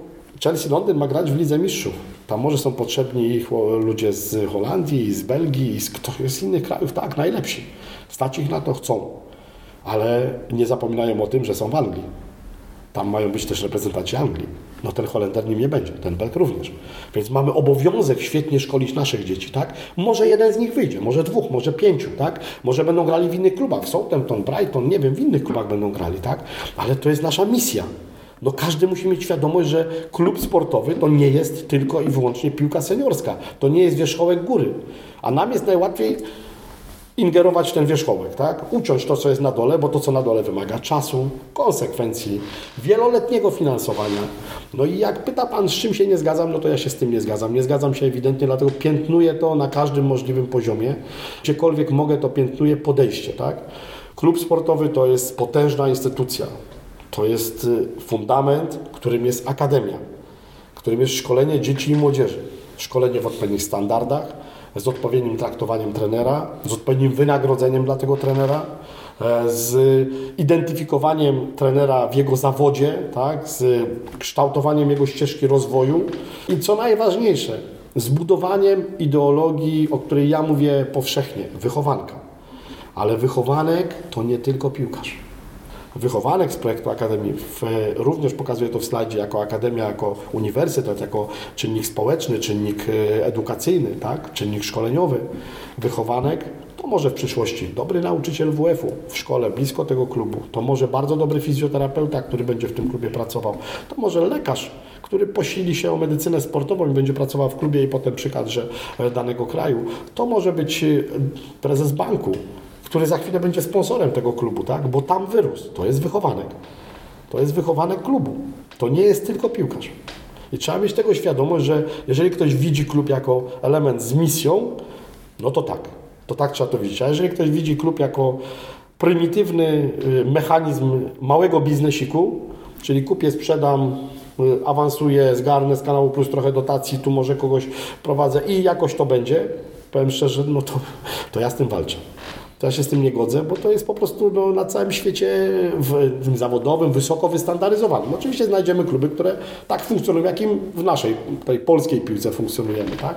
Chelsea Londyn ma grać w Lidze Mistrzów. Tam może są potrzebni ludzie z Holandii, z Belgii, z, z innych krajów, tak, najlepsi. Stać ich na to chcą. Ale nie zapominają o tym, że są w Anglii. Tam mają być też reprezentanci Anglii. No ten Holender nim nie będzie, ten Belg również. Więc mamy obowiązek świetnie szkolić naszych dzieci, tak? Może jeden z nich wyjdzie, może dwóch, może pięciu, tak? Może będą grali w innych klubach, w Southampton, Brighton, nie wiem, w innych klubach będą grali, tak? Ale to jest nasza misja. No każdy musi mieć świadomość, że klub sportowy to nie jest tylko i wyłącznie piłka seniorska. To nie jest wierzchołek góry. A nam jest najłatwiej ingerować w ten wierzchołek, tak? Uciąć to, co jest na dole, bo to, co na dole wymaga czasu, konsekwencji, wieloletniego finansowania. No i jak pyta Pan, z czym się nie zgadzam, no to ja się z tym nie zgadzam. Nie zgadzam się ewidentnie, dlatego piętnuję to na każdym możliwym poziomie. Gdziekolwiek mogę, to piętnuję podejście, tak? Klub sportowy to jest potężna instytucja. To jest y, fundament, którym jest akademia, którym jest szkolenie dzieci i młodzieży. Szkolenie w odpowiednich standardach, z odpowiednim traktowaniem trenera, z odpowiednim wynagrodzeniem dla tego trenera, e, z identyfikowaniem trenera w jego zawodzie, tak, z kształtowaniem jego ścieżki rozwoju i co najważniejsze, z budowaniem ideologii, o której ja mówię powszechnie, wychowanka. Ale wychowanek to nie tylko piłkarz wychowanek z projektu Akademii w, również pokazuje to w slajdzie jako Akademia, jako uniwersytet, jako czynnik społeczny, czynnik e, edukacyjny, tak? czynnik szkoleniowy. Wychowanek to może w przyszłości dobry nauczyciel WF-u w szkole, blisko tego klubu. To może bardzo dobry fizjoterapeuta, który będzie w tym klubie pracował. To może lekarz, który posili się o medycynę sportową i będzie pracował w klubie i potem przy kadrze e, danego kraju. To może być e, prezes banku, który za chwilę będzie sponsorem tego klubu, tak? bo tam wyrósł. To jest wychowanek. To jest wychowanek klubu. To nie jest tylko piłkarz. I trzeba mieć tego świadomość, że jeżeli ktoś widzi klub jako element z misją, no to tak. To tak trzeba to widzieć. A jeżeli ktoś widzi klub jako prymitywny y, mechanizm małego biznesiku, czyli kupię, sprzedam, y, awansuję, zgarnę z kanału plus trochę dotacji, tu może kogoś prowadzę i jakoś to będzie, powiem szczerze, no to, to ja z tym walczę to ja się z tym nie godzę, bo to jest po prostu no, na całym świecie w, tym zawodowym wysoko wystandaryzowanym. Oczywiście znajdziemy kluby, które tak funkcjonują, jakim w naszej tej polskiej piłce funkcjonujemy, tak?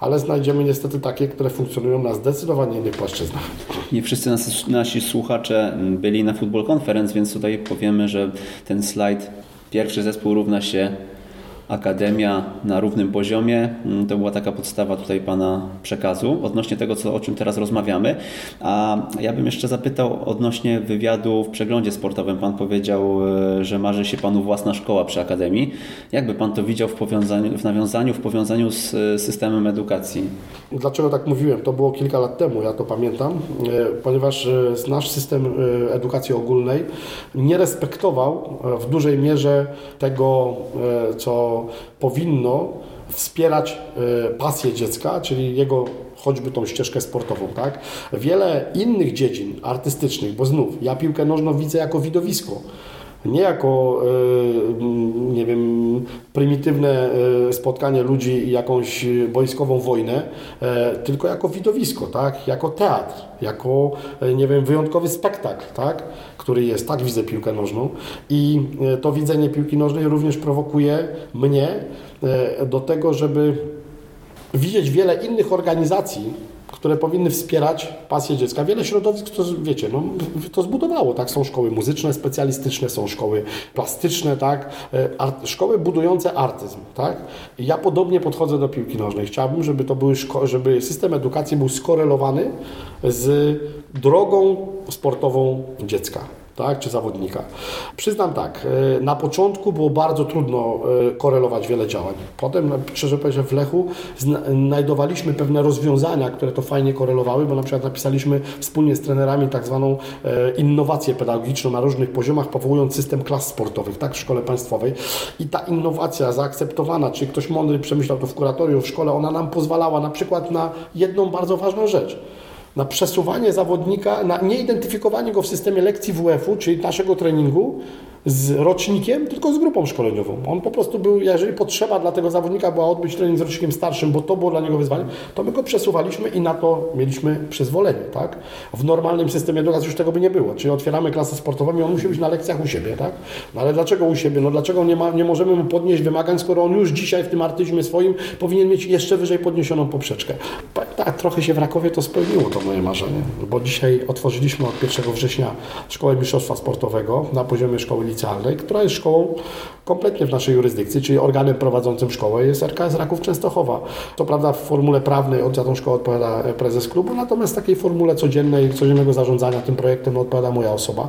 ale znajdziemy niestety takie, które funkcjonują na zdecydowanie innych płaszczyznach. Nie wszyscy nasi, nasi słuchacze byli na Football Conference, więc tutaj powiemy, że ten slajd pierwszy zespół równa się akademia na równym poziomie. Mm, to była taka podstawa tutaj Pana przekazu odnośnie tego, co, o czym teraz rozmawiamy. A ja bym jeszcze zapytał odnośnie wywiadu w przeglądzie sportowym. Pan powiedział, e, że marzy się Panu własna szkoła przy akademii. Jakby Pan to widział w, powiązaniu, w nawiązaniu, w powiązaniu z e, systemem edukacji? Dlaczego tak mówiłem? To było kilka lat temu, ja to pamiętam, e, ponieważ nasz system edukacji ogólnej nie respektował w dużej mierze tego, co powinno wspierać e, pasję dziecka, czyli jego choćby tą ścieżkę sportową, tak? Wiele innych dziedzin artystycznych, bo znów ja piłkę nożną widzę jako widowisko. Nie jako, e, nie wiem, prymitywne e, spotkanie ludzi i jakąś boiskową wojnę, e, tylko jako widowisko, tak? jako teatr, jako, nie wiem, wyjątkowy spektakl, tak? który jest, tak widzę piłkę nożną i to widzenie piłki nożnej również prowokuje mnie do tego, żeby widzieć wiele innych organizacji, które powinny wspierać pasję dziecka. Wiele środowisk, to wiecie, no, to zbudowało, tak? Są szkoły muzyczne, specjalistyczne, są szkoły plastyczne, tak? E, art, szkoły budujące artyzm, tak? Ja podobnie podchodzę do piłki nożnej. Chciałbym, żeby to były żeby system edukacji był skorelowany z drogą sportową dziecka tak, czy zawodnika. Przyznam tak, e, na początku było bardzo trudno e, korelować wiele działań. Potem, szczerze powiedziawszy, w Lechu znajdowaliśmy pewne rozwiązania, które to fajnie korelowały, bo na przykład napisaliśmy wspólnie z trenerami tak zwaną e, innowację pedagogiczną na różnych poziomach, powołując system klas sportowych, tak, w szkole państwowej. I ta innowacja zaakceptowana, czyli ktoś mądry przemyślał to w kuratorium, w szkole, ona nam pozwalała na przykład na jedną bardzo ważną rzecz – na przesuwanie zawodnika, na nieidentyfikowanie go w systemie lekcji WF-u, czyli naszego treningu, z rocznikiem, tylko z grupą szkoleniową. On po prostu był, jeżeli potrzeba dla tego zawodnika była odbyć trening z rocznikiem starszym, bo to było dla niego wyzwanie, to my go przesuwaliśmy i na to mieliśmy przyzwolenie, tak? W normalnym systemie edukacji już tego by nie było, czyli otwieramy klasę sportową i on musi być na lekcjach u siebie, tak? No ale dlaczego u siebie? No dlaczego nie, ma, nie możemy mu podnieść wymagań, skoro on już dzisiaj w tym artyzmie swoim powinien mieć jeszcze wyżej podniesioną poprzeczkę. Tak, trochę się w Rakowie to spełniło to moje marzenie, bo dzisiaj otworzyliśmy od 1 września Szkołę Mistrzostwa Sportowego na poziomie szkoły która jest szkołą kompletnie w naszej jurysdykcji, czyli organem prowadzącym szkołę jest RKS Raków Częstochowa. To prawda w formule prawnej za tą szkołę odpowiada prezes klubu, natomiast w takiej formule codziennej, codziennego zarządzania tym projektem odpowiada moja osoba.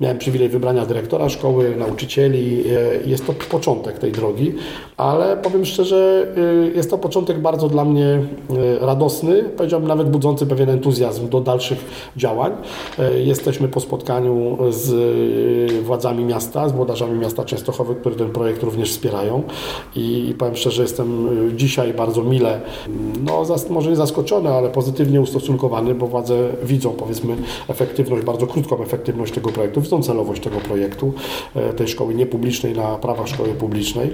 Miałem przywilej wybrania dyrektora szkoły, nauczycieli. E, jest to początek tej drogi, ale powiem szczerze, e, jest to początek bardzo dla mnie e, radosny, powiedziałbym nawet budzący pewien entuzjazm do dalszych działań. Jesteśmy po spotkaniu z władzami miasta, z włodarzami miasta Częstochowy, które ten projekt również wspierają. I, powiem szczerze, jestem y, dzisiaj bardzo mile, no może nie zaskoczony, ale pozytywnie ustosunkowany, bo władze widzą powiedzmy efektywność, bardzo krótką efektywność tego projektu, widzą celowość tego projektu, e, tej szkoły niepublicznej na prawach szkoły publicznej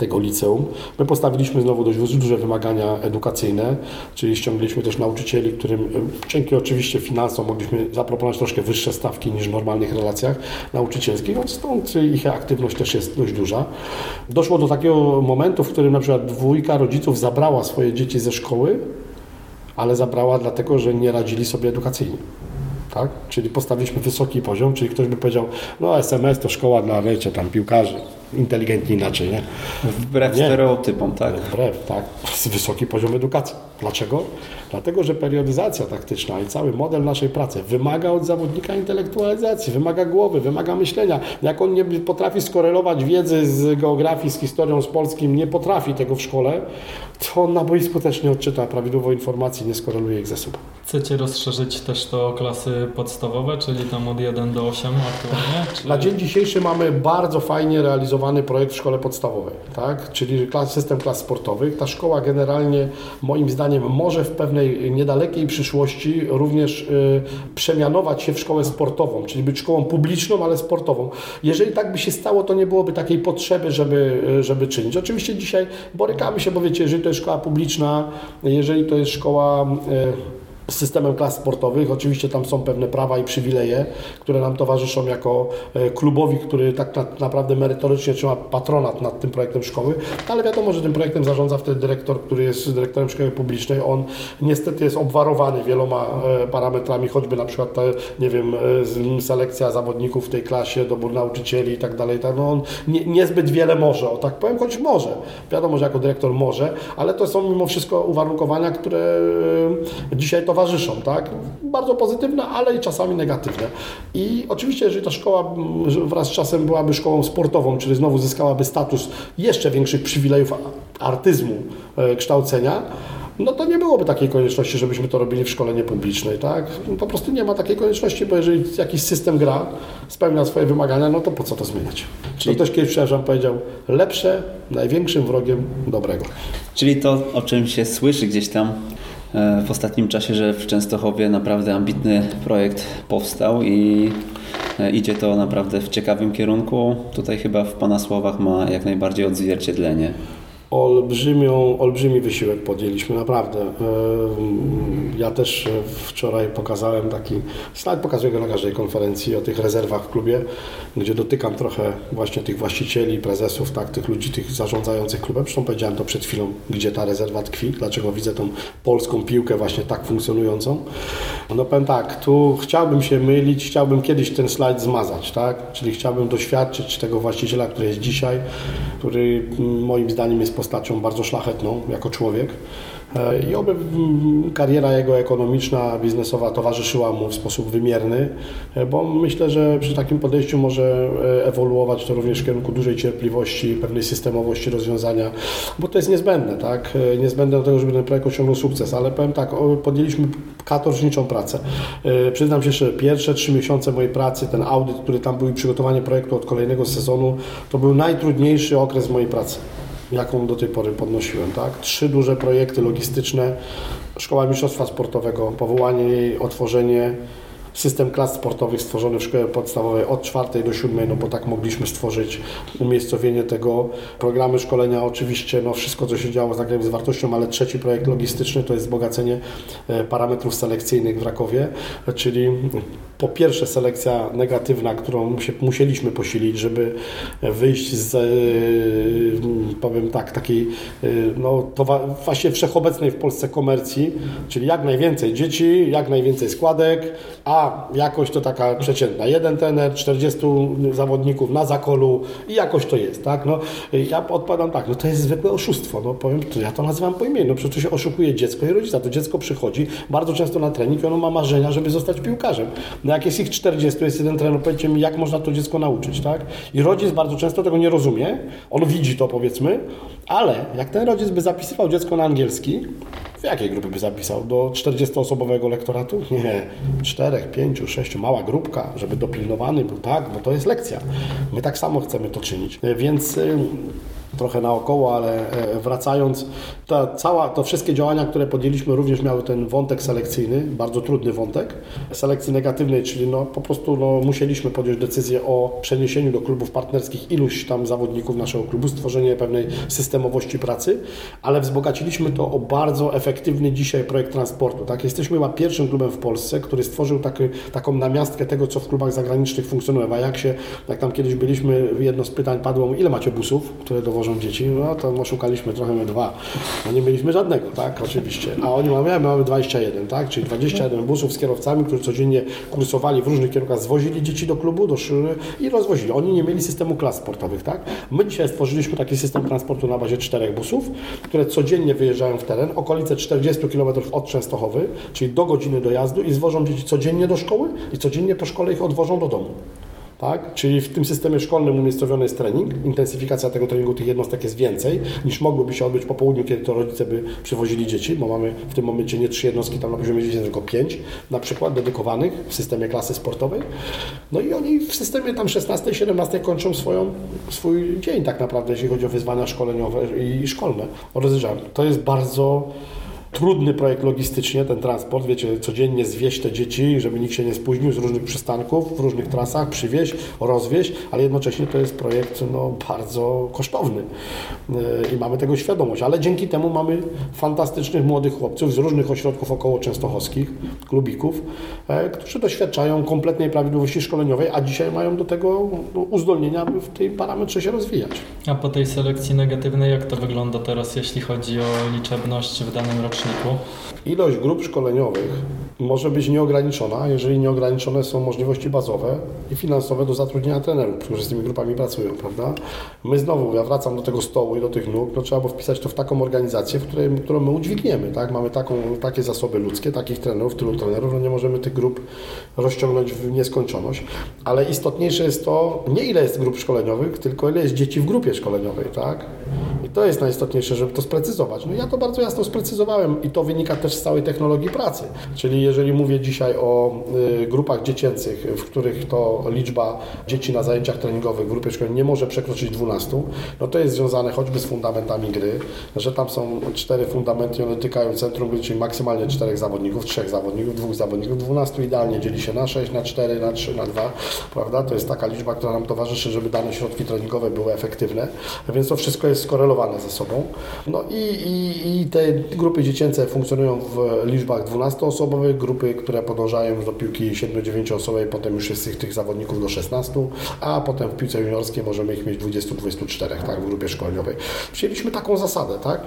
tego liceum. My postawiliśmy znowu dość duże wymagania edukacyjne, czyli ściągnęliśmy też nauczycieli, którym dzięki oczywiście finansom mogliśmy zaproponować troszkę wyższe stawki niż w normalnych relacjach nauczycielskich, stąd ich aktywność też jest dość duża. Doszło do takiego momentu, w którym na przykład dwójka rodziców zabrała swoje dzieci ze szkoły, ale zabrała dlatego, że nie radzili sobie edukacyjnie. Tak? Czyli postawiliśmy wysoki poziom, czyli ktoś by powiedział, no SMS to szkoła dla, wiecie, tam piłkarzy inteligentni inaczej, nie? Wbrew nie. stereotypom, tak? Wbrew, tak. Wysoki poziom edukacji. Dlaczego? Dlatego, że periodyzacja taktyczna i cały model naszej pracy wymaga od zawodnika intelektualizacji, wymaga głowy, wymaga myślenia. Jak on nie potrafi skorelować wiedzy z geografii, z historią, z polskim, nie potrafi tego w szkole, to on na boisku też nie odczyta prawidłowo informacji, nie skoreluje ich ze sobą. Chcecie rozszerzyć też to o klasy podstawowe, czyli tam od 1 do 8 aktualnie? Czy... Na dzień dzisiejszy mamy bardzo fajnie projekt w szkole podstawowej, tak? czyli system klas sportowych. Ta szkoła generalnie moim zdaniem może w pewnej niedalekiej przyszłości również y, przemianować się w szkołę sportową, czyli być szkołą publiczną, ale sportową. Jeżeli tak by się stało, to nie byłoby takiej potrzeby, żeby, y, żeby czynić. Oczywiście dzisiaj borykamy się, bo wiecie, jeżeli to jest szkoła publiczna, jeżeli to jest szkoła y, systemem klas sportowych. Oczywiście tam są pewne prawa i przywileje, które nam towarzyszą jako e, klubowi, który tak naprawdę merytorycznie trzyma patronat nad tym projektem szkoły, ale wiadomo, że tym projektem zarządza wtedy dyrektor, który jest dyrektorem szkoły publicznej. On niestety jest obwarowany wieloma e, parametrami, choćby na przykład, nie wiem, e, selekcja zawodników w tej klasie, dobór nauczycieli i tak dalej. No on nie, niezbyt wiele może, o tak powiem, choć może. Wiadomo, że jako dyrektor może, ale to są mimo wszystko uwarunkowania, które dzisiaj towarzyszą towarzyszą, tak? Bardzo pozytywne, ale i czasami negatywne. I oczywiście, jeżeli ta szkoła wraz z czasem byłaby szkołą sportową, czyli znowu zyskałaby status jeszcze większych przywilejów artyzmu e, kształcenia, no to nie byłoby takiej konieczności, żebyśmy to robili w szkole niepublicznej, tak? Po prostu nie ma takiej konieczności, bo jeżeli jakiś system gra, spełnia swoje wymagania, no to po co to zmieniać? Czyli to też kiedyś, przepraszam, powiedział, lepsze największym wrogiem dobrego. Czyli to, o czym się słyszy gdzieś tam w ostatnim czasie, że w Częstochowie naprawdę ambitny projekt powstał i e, idzie to naprawdę w ciekawym kierunku. Tutaj chyba w Pana słowach ma jak najbardziej odzwierciedlenie olbrzymią, olbrzymi wysiłek podjęliśmy, naprawdę. Ja też wczoraj pokazałem taki slajd, pokazuję go na każdej konferencji o tych rezerwach w klubie, gdzie dotykam trochę właśnie tych właścicieli, prezesów, tak, tych ludzi, tych zarządzających klubem. Zresztą powiedziałem to przed chwilą, gdzie ta rezerwa tkwi, dlaczego widzę tą polską piłkę właśnie tak funkcjonującą. No powiem tak, tu chciałbym się mylić, chciałbym kiedyś ten slajd zmazać, tak? Czyli chciałbym doświadczyć tego właściciela, który jest dzisiaj, który moim zdaniem jest postacią bardzo szlachetną jako człowiek. E, I oby kariera jego ekonomiczna, biznesowa towarzyszyła mu w sposób wymierny, e, bo myślę, że przy takim podejściu może e, ewoluować to również w kierunku dużej cierpliwości, pewnej systemowości rozwiązania, bo to jest niezbędne, tak? Niezbędne do tego, żeby ten projekt osiągnął sukces, ale powiem tak, podjęliśmy katorżniczą pracę. Przyznam się, że pierwsze trzy miesiące mojej pracy, ten audyt, który tam był i przygotowanie projektu od kolejnego sezonu, to był najtrudniejszy okres mojej pracy jaką do tej pory podnosiłem. Tak? Trzy duże projekty logistyczne, Szkoła Mistrzostwa Sportowego, powołanie jej, otworzenie, system klas sportowych stworzony w szkole podstawowej od czwartej do siódmej, no bo tak mogliśmy stworzyć umiejscowienie tego, programy szkolenia. Oczywiście, no wszystko co się działo z z wartością, ale trzeci projekt logistyczny to jest wzbogacenie e, parametrów selekcyjnych w Rakowie, czyli po pierwsze selekcja negatywna, którą musieliśmy posilić, żeby wyjść z, e, powiem tak, takiej e, no, to właśnie wszechobecnej w Polsce komercji, czyli jak najwięcej dzieci, jak najwięcej składek, a jakość to taka przeciętna. Jeden tener, 40 zawodników na zakolu i jakoś to jest, tak? No, ja odpadam tak, no to jest zwykłe oszustwo, no powiem, to ja to nazywam po imieniu, no przecież się oszukuje dziecko i rodzica, to dziecko przychodzi bardzo często na trening i ono ma marzenia, żeby zostać piłkarzem. No jak jest ich 40, jest jeden trener, powiedzcie mi, jak można to dziecko nauczyć, tak? I rodzic bardzo często tego nie rozumie, on widzi to powiedzmy, ale jak ten rodzic by zapisywał dziecko na angielski, w jakiej grupy by zapisał? Do 40-osobowego lektoratu? Nie. 4, 5, 6, mała grupka, żeby dopilnowany był, tak, bo to jest lekcja. My tak samo chcemy to czynić. Więc y, trochę naokoło, ale e, wracając, ta cała, to wszystkie działania, które podjęliśmy również miały ten wątek selekcyjny, bardzo trudny wątek, selekcji negatywnej, czyli no, po prostu no, musieliśmy podjąć decyzję o przeniesieniu do klubów partnerskich iluś tam zawodników naszego klubu, stworzenie pewnej systemowości pracy, ale wzbogaciliśmy to o bardzo efektywny dzisiaj projekt transportu. Tak? Jesteśmy chyba pierwszym klubem w Polsce, który stworzył taki, taką namiastkę tego, co w klubach zagranicznych funkcjonuje. A jak się, jak tam kiedyś byliśmy, jedno z pytań padło, ile macie busów, które dowożą dzieci, no to oszukaliśmy trochę, my dwa. No nie mieliśmy żadnego, tak, oczywiście. A oni mamy, my mamy 21, tak, czyli 21 busów z kierowcami, którzy codziennie kursowali w różnych kierunkach, zwozili dzieci do klubu, do szkoły i rozwozili. Oni nie mieli systemu klas sportowych, tak. My dzisiaj stworzyliśmy taki system transportu na bazie czterech busów, które codziennie wyjeżdżają w teren, okolice 40 km od Częstochowy, czyli do godziny dojazdu i zwożą dzieci codziennie do szkoły i codziennie po szkole ich odwożą do domu. Tak? Czyli w tym systemie szkolnym umiejscowiony jest trening, intensyfikacja tego treningu tych jednostek jest więcej niż mogłoby się odbyć po południu, kiedy to rodzice by przywozili dzieci, bo mamy w tym momencie nie trzy jednostki tam na poziomie dzieci, tylko pięć na przykład dedykowanych w systemie klasy sportowej. No i oni w systemie tam 16-17 kończą swoją, swój dzień tak naprawdę, jeśli chodzi o wyzwania szkoleniowe i szkolne. Rozejrzałem. To jest bardzo trudny projekt logistycznie, ten transport, wiecie, codziennie zwieść te dzieci, żeby nikt się nie spóźnił z różnych przystanków, w różnych trasach, przywieźć, rozwieźć, ale jednocześnie to jest projekt no, bardzo kosztowny e, i mamy tego świadomość, ale dzięki temu mamy fantastycznych młodych chłopców z różnych ośrodków około częstochowskich, klubików, e, którzy doświadczają kompletnej prawidłowości szkoleniowej, a dzisiaj mają do tego no, uzdolnienia, aby w tej parametrze się rozwijać. A po tej selekcji negatywnej, jak to wygląda teraz, jeśli chodzi o liczebność w danym roczniku? Ilość grup szkoleniowych może być nieograniczona, jeżeli nieograniczone są możliwości bazowe i finansowe do zatrudnienia trenerów, którzy z tymi grupami pracują, prawda? My znowu, ja wracam do tego stołu i do tych nóg, no trzeba było wpisać to w taką organizację, w której, którą my udźwigniemy, tak? Mamy taką, takie zasoby ludzkie, takich trenerów, tylu trenerów, no nie możemy tych grup rozciągnąć w nieskończoność, ale istotniejsze jest to, nie ile jest grup szkoleniowych, tylko ile jest dzieci w grupie szkoleniowej, tak? To jest najistotniejsze, żeby to sprecyzować. No ja to bardzo jasno sprecyzowałem i to wynika też z całej technologii pracy. Czyli jeżeli mówię dzisiaj o y, grupach dziecięcych, w których to liczba dzieci na zajęciach treningowych w grupie szkolnej nie może przekroczyć 12, no to jest związane choćby z fundamentami gry, że tam są cztery fundamenty, one dotykają centrum gry, czyli maksymalnie czterech zawodników, trzech zawodników, dwóch zawodników, 12 idealnie dzieli się na 6, na 4, na 3, na 2, prawda? To jest taka liczba, która nam towarzyszy, żeby dane środki treningowe były efektywne, więc to wszystko jest skorelowane ze sobą. No i, i, i te grupy dziecięce funkcjonują w liczbach 12-osobowych, grupy, które podążają do piłki 7-9 osobowej, potem już jest tych, tych zawodników do 16, a potem w piłce juniorskiej możemy ich mieć 20-24, tak, w grupie szkoleniowej. Przyjęliśmy taką zasadę, tak?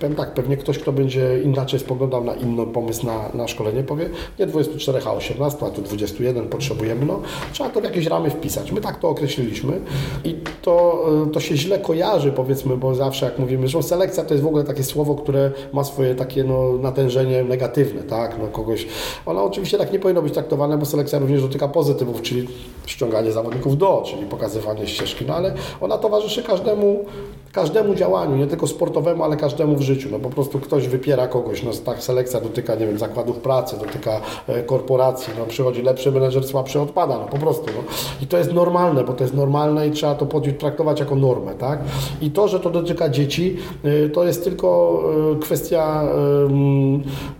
Powiem tak, pewnie ktoś, kto będzie inaczej spoglądał na inny pomysł na, na szkolenie, powie, nie 24, a 18, a tu 21 potrzebujemy, no trzeba to w jakieś ramy wpisać. My tak to określiliśmy i to, to się źle kojarzy, powiedzmy, bo zawsze jak mówimy, że selekcja to jest w ogóle takie słowo, które ma swoje takie no, natężenie negatywne, tak, no kogoś, ona oczywiście tak nie powinno być traktowane, bo selekcja również dotyka pozytywów, czyli ściąganie zawodników do, czyli pokazywanie ścieżki, no ale ona towarzyszy każdemu każdemu działaniu, nie tylko sportowemu, ale każdemu w życiu. No po prostu ktoś wypiera kogoś, no tak selekcja dotyka, nie wiem, zakładów pracy, dotyka e, korporacji, no przychodzi lepszy menedżer, słabszy odpada, no po prostu. No. I to jest normalne, bo to jest normalne i trzeba to traktować jako normę, tak? I to, że to dotyka dzieci, e, to jest tylko e, kwestia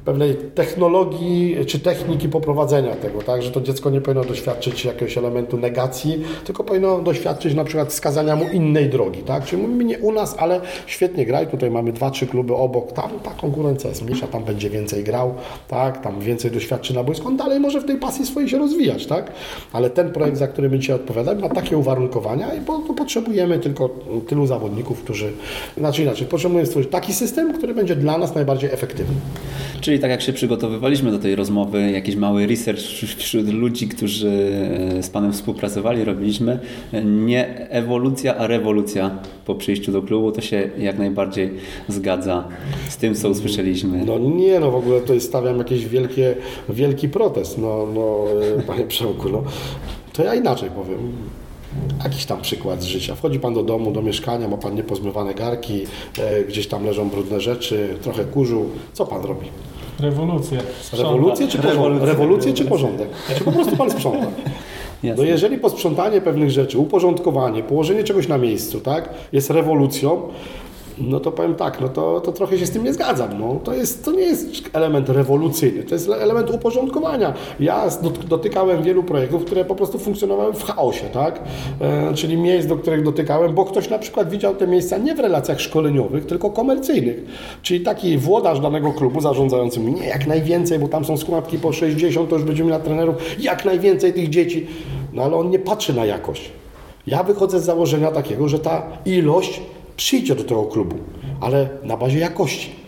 pewnej technologii czy techniki poprowadzenia tego, tak? Że to dziecko nie powinno doświadczyć jakiegoś elementu negacji, tylko powinno doświadczyć na przykład wskazania mu innej drogi, tak? Czyli mówimy nie u nas, ale świetnie graj. Tutaj mamy dwa, trzy kluby obok. Tam ta konkurencja jest mniejsza, tam będzie więcej grał, tak? Tam więcej doświadczy na boisku. On dalej może w tej pasji swojej się rozwijać, tak? Ale ten projekt, za który my dzisiaj odpowiadamy, ma takie uwarunkowania i po, potrzebujemy tylko tylu zawodników, którzy, znaczy inaczej, potrzebujemy stworzyć taki system, który będzie dla nas najbardziej efektywny. Czyli tak jak się przygotowywaliśmy do tej rozmowy, jakiś mały research wśród ludzi, którzy e, z Panem współpracowali, robiliśmy. Nie ewolucja, a rewolucja po przyjściu do klubu, to się jak najbardziej zgadza z tym, co usłyszeliśmy. No nie, no w ogóle to jest stawiam jakiś wielkie, wielki protest, no, no e, Panie Przemku, no. To ja inaczej powiem. Jakiś tam przykład z życia. Wchodzi Pan do domu, do mieszkania, ma Pan niepozmywane garki, e, gdzieś tam leżą brudne rzeczy, trochę kurzu. Co Pan robi? Rewolucję. Rewolucję czy, porządek? Rewolucję czy porządek? Czy po prostu Pan sprząta? No jeżeli posprzątanie pewnych rzeczy, uporządkowanie, położenie czegoś na miejscu, tak, jest rewolucją, no to powiem tak, no to, to trochę się z tym nie zgadzam. No. To, jest, to nie jest element rewolucyjny, to jest element uporządkowania. Ja dotykałem wielu projektów, które po prostu funkcjonowały w chaosie, tak? E, czyli miejsc, do których dotykałem, bo ktoś na przykład widział te miejsca nie w relacjach szkoleniowych, tylko komercyjnych. Czyli taki włodarz danego klubu zarządzający mi, nie, jak najwięcej, bo tam są składki po 60, to już będziemy na trenerów, jak najwięcej tych dzieci. No ale on nie patrzy na jakość. Ja wychodzę z założenia takiego, że ta ilość przyjdzie do tego klubu, ale na bazie jakości.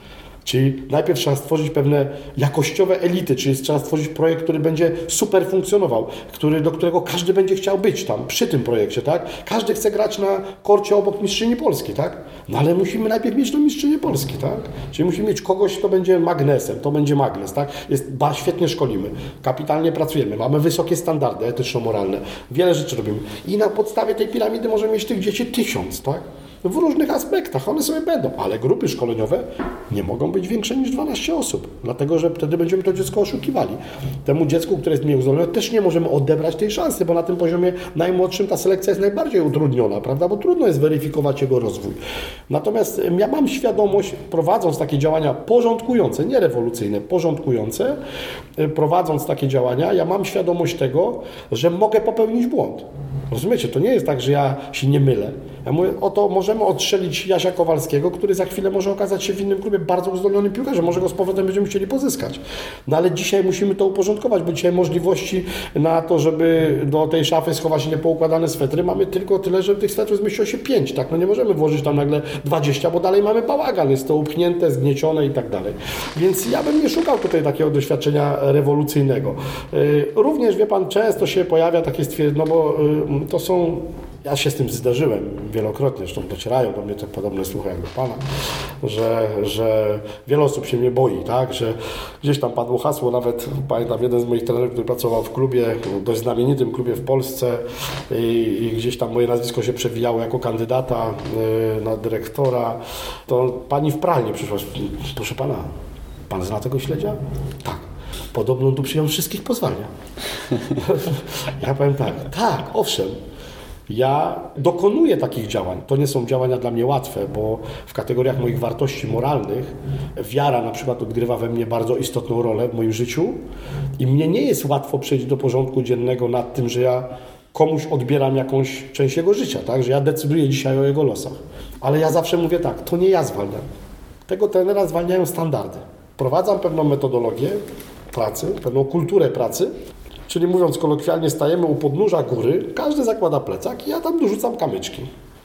Czyli najpierw trzeba stworzyć pewne jakościowe elity, czyli trzeba stworzyć projekt, który będzie super funkcjonował, który, do którego każdy będzie chciał być tam, przy tym projekcie, tak? Każdy chce grać na korcie obok mistrzyni Polski, tak? No ale musimy najpierw mieć tą mistrzynię Polski, tak? Czyli musimy mieć kogoś, kto będzie magnesem, to będzie magnes, tak? Jest, ba, świetnie szkolimy, kapitalnie pracujemy, mamy wysokie standardy etyczno-moralne, wiele rzeczy robimy. I na podstawie tej piramidy możemy mieć tych dzieci tysiąc, tak? W różnych aspektach. One sobie będą, ale grupy szkoleniowe nie mogą być większe niż 12 osób, dlatego że wtedy będziemy to dziecko oszukiwali. Temu dziecku, które jest mniej uzdolnione, też nie możemy odebrać tej szansy, bo na tym poziomie najmłodszym ta selekcja jest najbardziej utrudniona, prawda? Bo trudno jest weryfikować jego rozwój. Natomiast ja mam świadomość, prowadząc takie działania porządkujące, nie rewolucyjne, porządkujące, y, prowadząc takie działania, ja mam świadomość tego, że mogę popełnić błąd. Rozumiecie? To nie jest tak, że ja się nie mylę. Ja mówię, oto możemy odstrzelić Jasia Kowalskiego, który za chwilę może okazać się w innym klubie bardzo uzdolnionym piłkarzem. Może go z powrotem będziemy chcieli pozyskać. No ale dzisiaj musimy to uporządkować, bo dzisiaj możliwości na to, żeby do tej szafy schować niepoukładane swetry, mamy tylko tyle, że tych swetrów zmieściło się pięć. Tak? No nie możemy włożyć tam nagle 20, bo dalej mamy bałagan. Jest to upchnięte, zgniecione i tak dalej. Więc ja bym nie szukał tutaj takiego doświadczenia rewolucyjnego. Y, również, wie Pan, często się pojawia takie stwierdzenie, no bo y, to są Ja się z tym zdarzyłem wielokrotnie, zresztą docierają do mnie te podobne słuchy jak do Pana, że, że wiele osób się mnie boi, tak? że gdzieś tam padło hasło, nawet pamiętam jeden z moich trenerów, który pracował w klubie, dość znamienitym klubie w Polsce i, i gdzieś tam moje nazwisko się przewijało jako kandydata y, na dyrektora, to pani w pralni przyszła, proszę Pana, Pan zna tego śledzia? Tak. Podobno tu przyjął wszystkich pozwania. ja powiem tak, tak, owszem, ja dokonuję takich działań. To nie są działania dla mnie łatwe, bo w kategoriach moich wartości moralnych wiara na przykład odgrywa we mnie bardzo istotną rolę w moim życiu i mnie nie jest łatwo przejść do porządku dziennego nad tym, że ja komuś odbieram jakąś część jego życia, tak? że ja decyduję dzisiaj o jego losach. Ale ja zawsze mówię tak, to nie ja zwalniam. Tego trenera zwalniają standardy. Wprowadzam pewną metodologię pracy, pewną kulturę pracy, Czyli mówiąc kolokwialnie, stajemy u podnóża góry, każdy zakłada plecak i ja tam dorzucam kamyczki.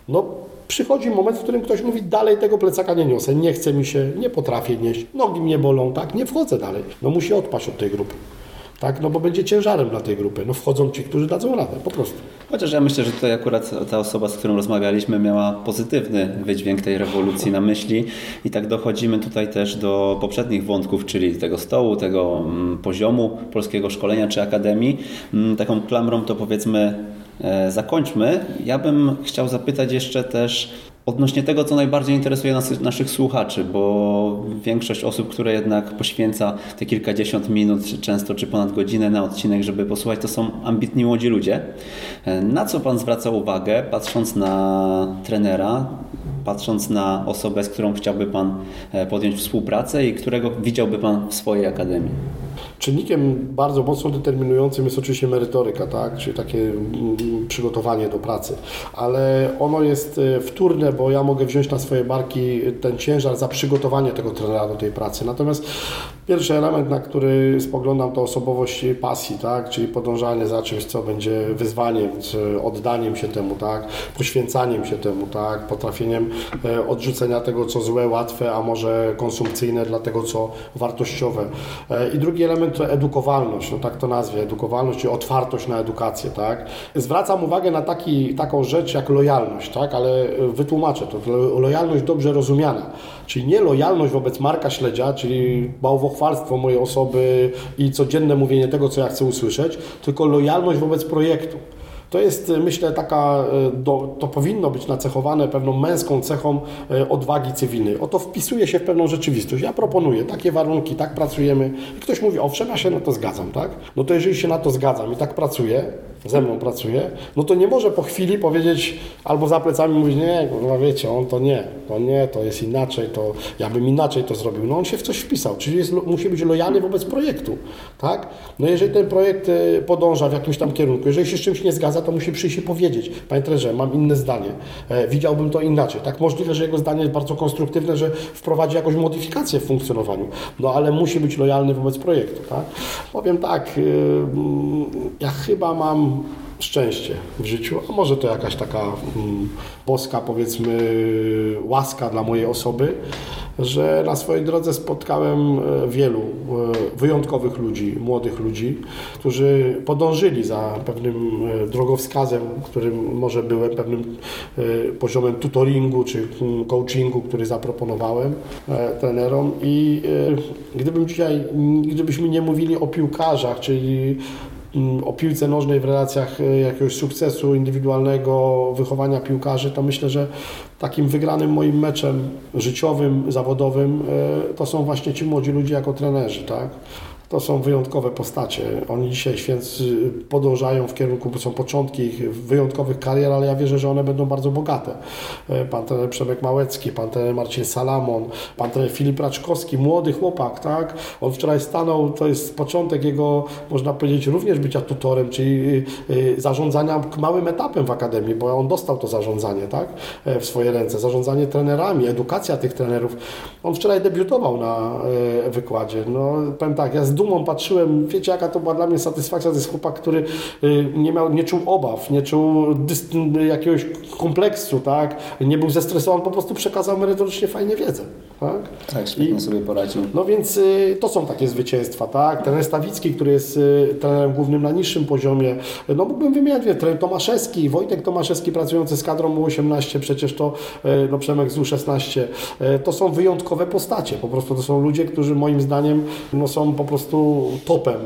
No, przychodzi moment, w którym ktoś mówi, dalej tego plecaka nie niosę, nie chce mi się, nie potrafię nieść, nogi mnie bolą, tak, nie wchodzę dalej. No musi odpaść od tej grupy tak? No bo będzie ciężarem dla tej grupy. No wchodzą ci, którzy dadzą radę, po prostu. Chociaż ja myślę, że tutaj akurat ta osoba, z którą rozmawialiśmy, miała pozytywny wydźwięk tej rewolucji na myśli i tak dochodzimy tutaj też do poprzednich wątków, czyli tego stołu, tego mm, poziomu polskiego szkolenia czy akademii. Mm, taką klamrą to powiedzmy e, zakończmy. Ja bym chciał zapytać jeszcze też Odnośnie tego, co najbardziej interesuje nas, naszych słuchaczy, bo większość osób, które jednak poświęca te kilkadziesiąt minut, często czy ponad godzinę na odcinek, żeby posłuchać, to są ambitni młodzi ludzie. Na co Pan zwraca uwagę, patrząc na trenera, patrząc na osobę, z którą chciałby Pan e, podjąć współpracę i którego widziałby Pan w swojej akademii? Czynnikiem bardzo mocno determinującym jest oczywiście merytoryka, tak? czyli takie mm, przygotowanie do pracy, ale ono jest e, wtórne, bo ja mogę wziąć na swoje barki ten ciężar za przygotowanie tego trenera do tej pracy. Natomiast pierwszy element, na który spoglądam, to osobowość pasji, tak? czyli podążanie za czymś, co będzie wyzwaniem, oddaniem się temu, tak? poświęcaniem się temu, tak? potrafieniem e, odrzucenia tego, co złe, łatwe, a może konsumpcyjne dla tego, co wartościowe. E, I drugi element to edukowalność, no tak to nazwie, edukowalność, czyli otwartość na edukację. Tak? Zwracam uwagę na taki, taką rzecz jak lojalność, tak? ale wytłumaczę to. Lojalność dobrze rozumiana, czyli nie lojalność wobec Marka Śledzia, czyli bałwochwalstwo mojej osoby i codzienne mówienie tego, co ja chcę usłyszeć, tylko lojalność wobec projektu. To jest, e, myślę, taka, e, to powinno być nacechowane pewną męską cechą e, odwagi cywilnej. Oto wpisuje się w pewną rzeczywistość. Ja proponuję takie warunki, tak pracujemy. I ktoś mówi, owszem, ja się na to zgadzam, tak? No to jeżeli się na to zgadzam i tak pracuję, ze mną pracuje, no to nie może po chwili powiedzieć albo za plecami mówić, nie, no wiecie, on to nie, to nie, to jest inaczej, to ja bym inaczej to zrobił. No on się w coś wpisał, czyli jest, musi być lojalny wobec projektu, tak? No jeżeli ten projekt podąża w jakimś tam kierunku, jeżeli się z czymś nie zgadza, to musi przyjść i powiedzieć, panie trenerze, mam inne zdanie, e, widziałbym to inaczej, tak? Możliwe, że jego zdanie jest bardzo konstruktywne, że wprowadzi jakąś modyfikację w funkcjonowaniu, no ale musi być lojalny wobec projektu, tak? Powiem tak, yy, ja chyba mam szczęście w życiu, a może to jakaś taka mm, boska, powiedzmy, łaska dla mojej osoby, że na swojej drodze spotkałem e, wielu e, wyjątkowych ludzi, młodych ludzi, którzy podążyli za pewnym e, drogowskazem, którym może byłem, pewnym poziomem tutoringu czy mm, coachingu, który zaproponowałem trenerom. I gdybym dzisiaj, gdybyśmy nie mówili o piłkarzach, czyli o piłce nożnej w relacjach e, jakiegoś sukcesu indywidualnego, wychowania piłkarzy, to myślę, że takim wygranym moim meczem życiowym, zawodowym e, to są właśnie ci młodzi ludzie jako trenerzy, tak? To są wyjątkowe postacie. Oni dzisiaj święcy podążają w kierunku, bo są początki ich wyjątkowych karier, ale ja wierzę, że one będą bardzo bogate. E, pan trener Przemek Małecki, pan trener Marcin Salamon, pan trener Filip Raczkowski, młody chłopak, tak? On wczoraj stanął, to jest początek jego, można powiedzieć, również bycia tutorem, czyli e, e, zarządzania małym etapem w Akademii, bo on dostał to zarządzanie, tak? W swoje ręce. Zarządzanie trenerami, edukacja tych trenerów. On wczoraj debiutował na wykładzie. No, powiem tak, ja z dumą patrzyłem, wiecie jaka to była dla mnie satysfakcja, to jest chłopak, który y, nie, miał, nie czuł obaw, nie czuł jakiegoś kompleksu, tak? nie był zestresowany, po prostu przekazał merytorycznie fajnie wiedzę. Tak, tak świetnie I, sobie poradził. No więc y, to są takie zwycięstwa, tak? Trener Stawicki, który jest y, trenerem głównym na niższym poziomie. No mógłbym wymieniać, wie, trener Tomaszewski, Wojtek Tomaszewski pracujący z kadrą U18, przecież to y, no, Przemek z U16. Y, to są wyjątkowe postacie, po prostu to są ludzie, którzy moim zdaniem no, są po prostu topem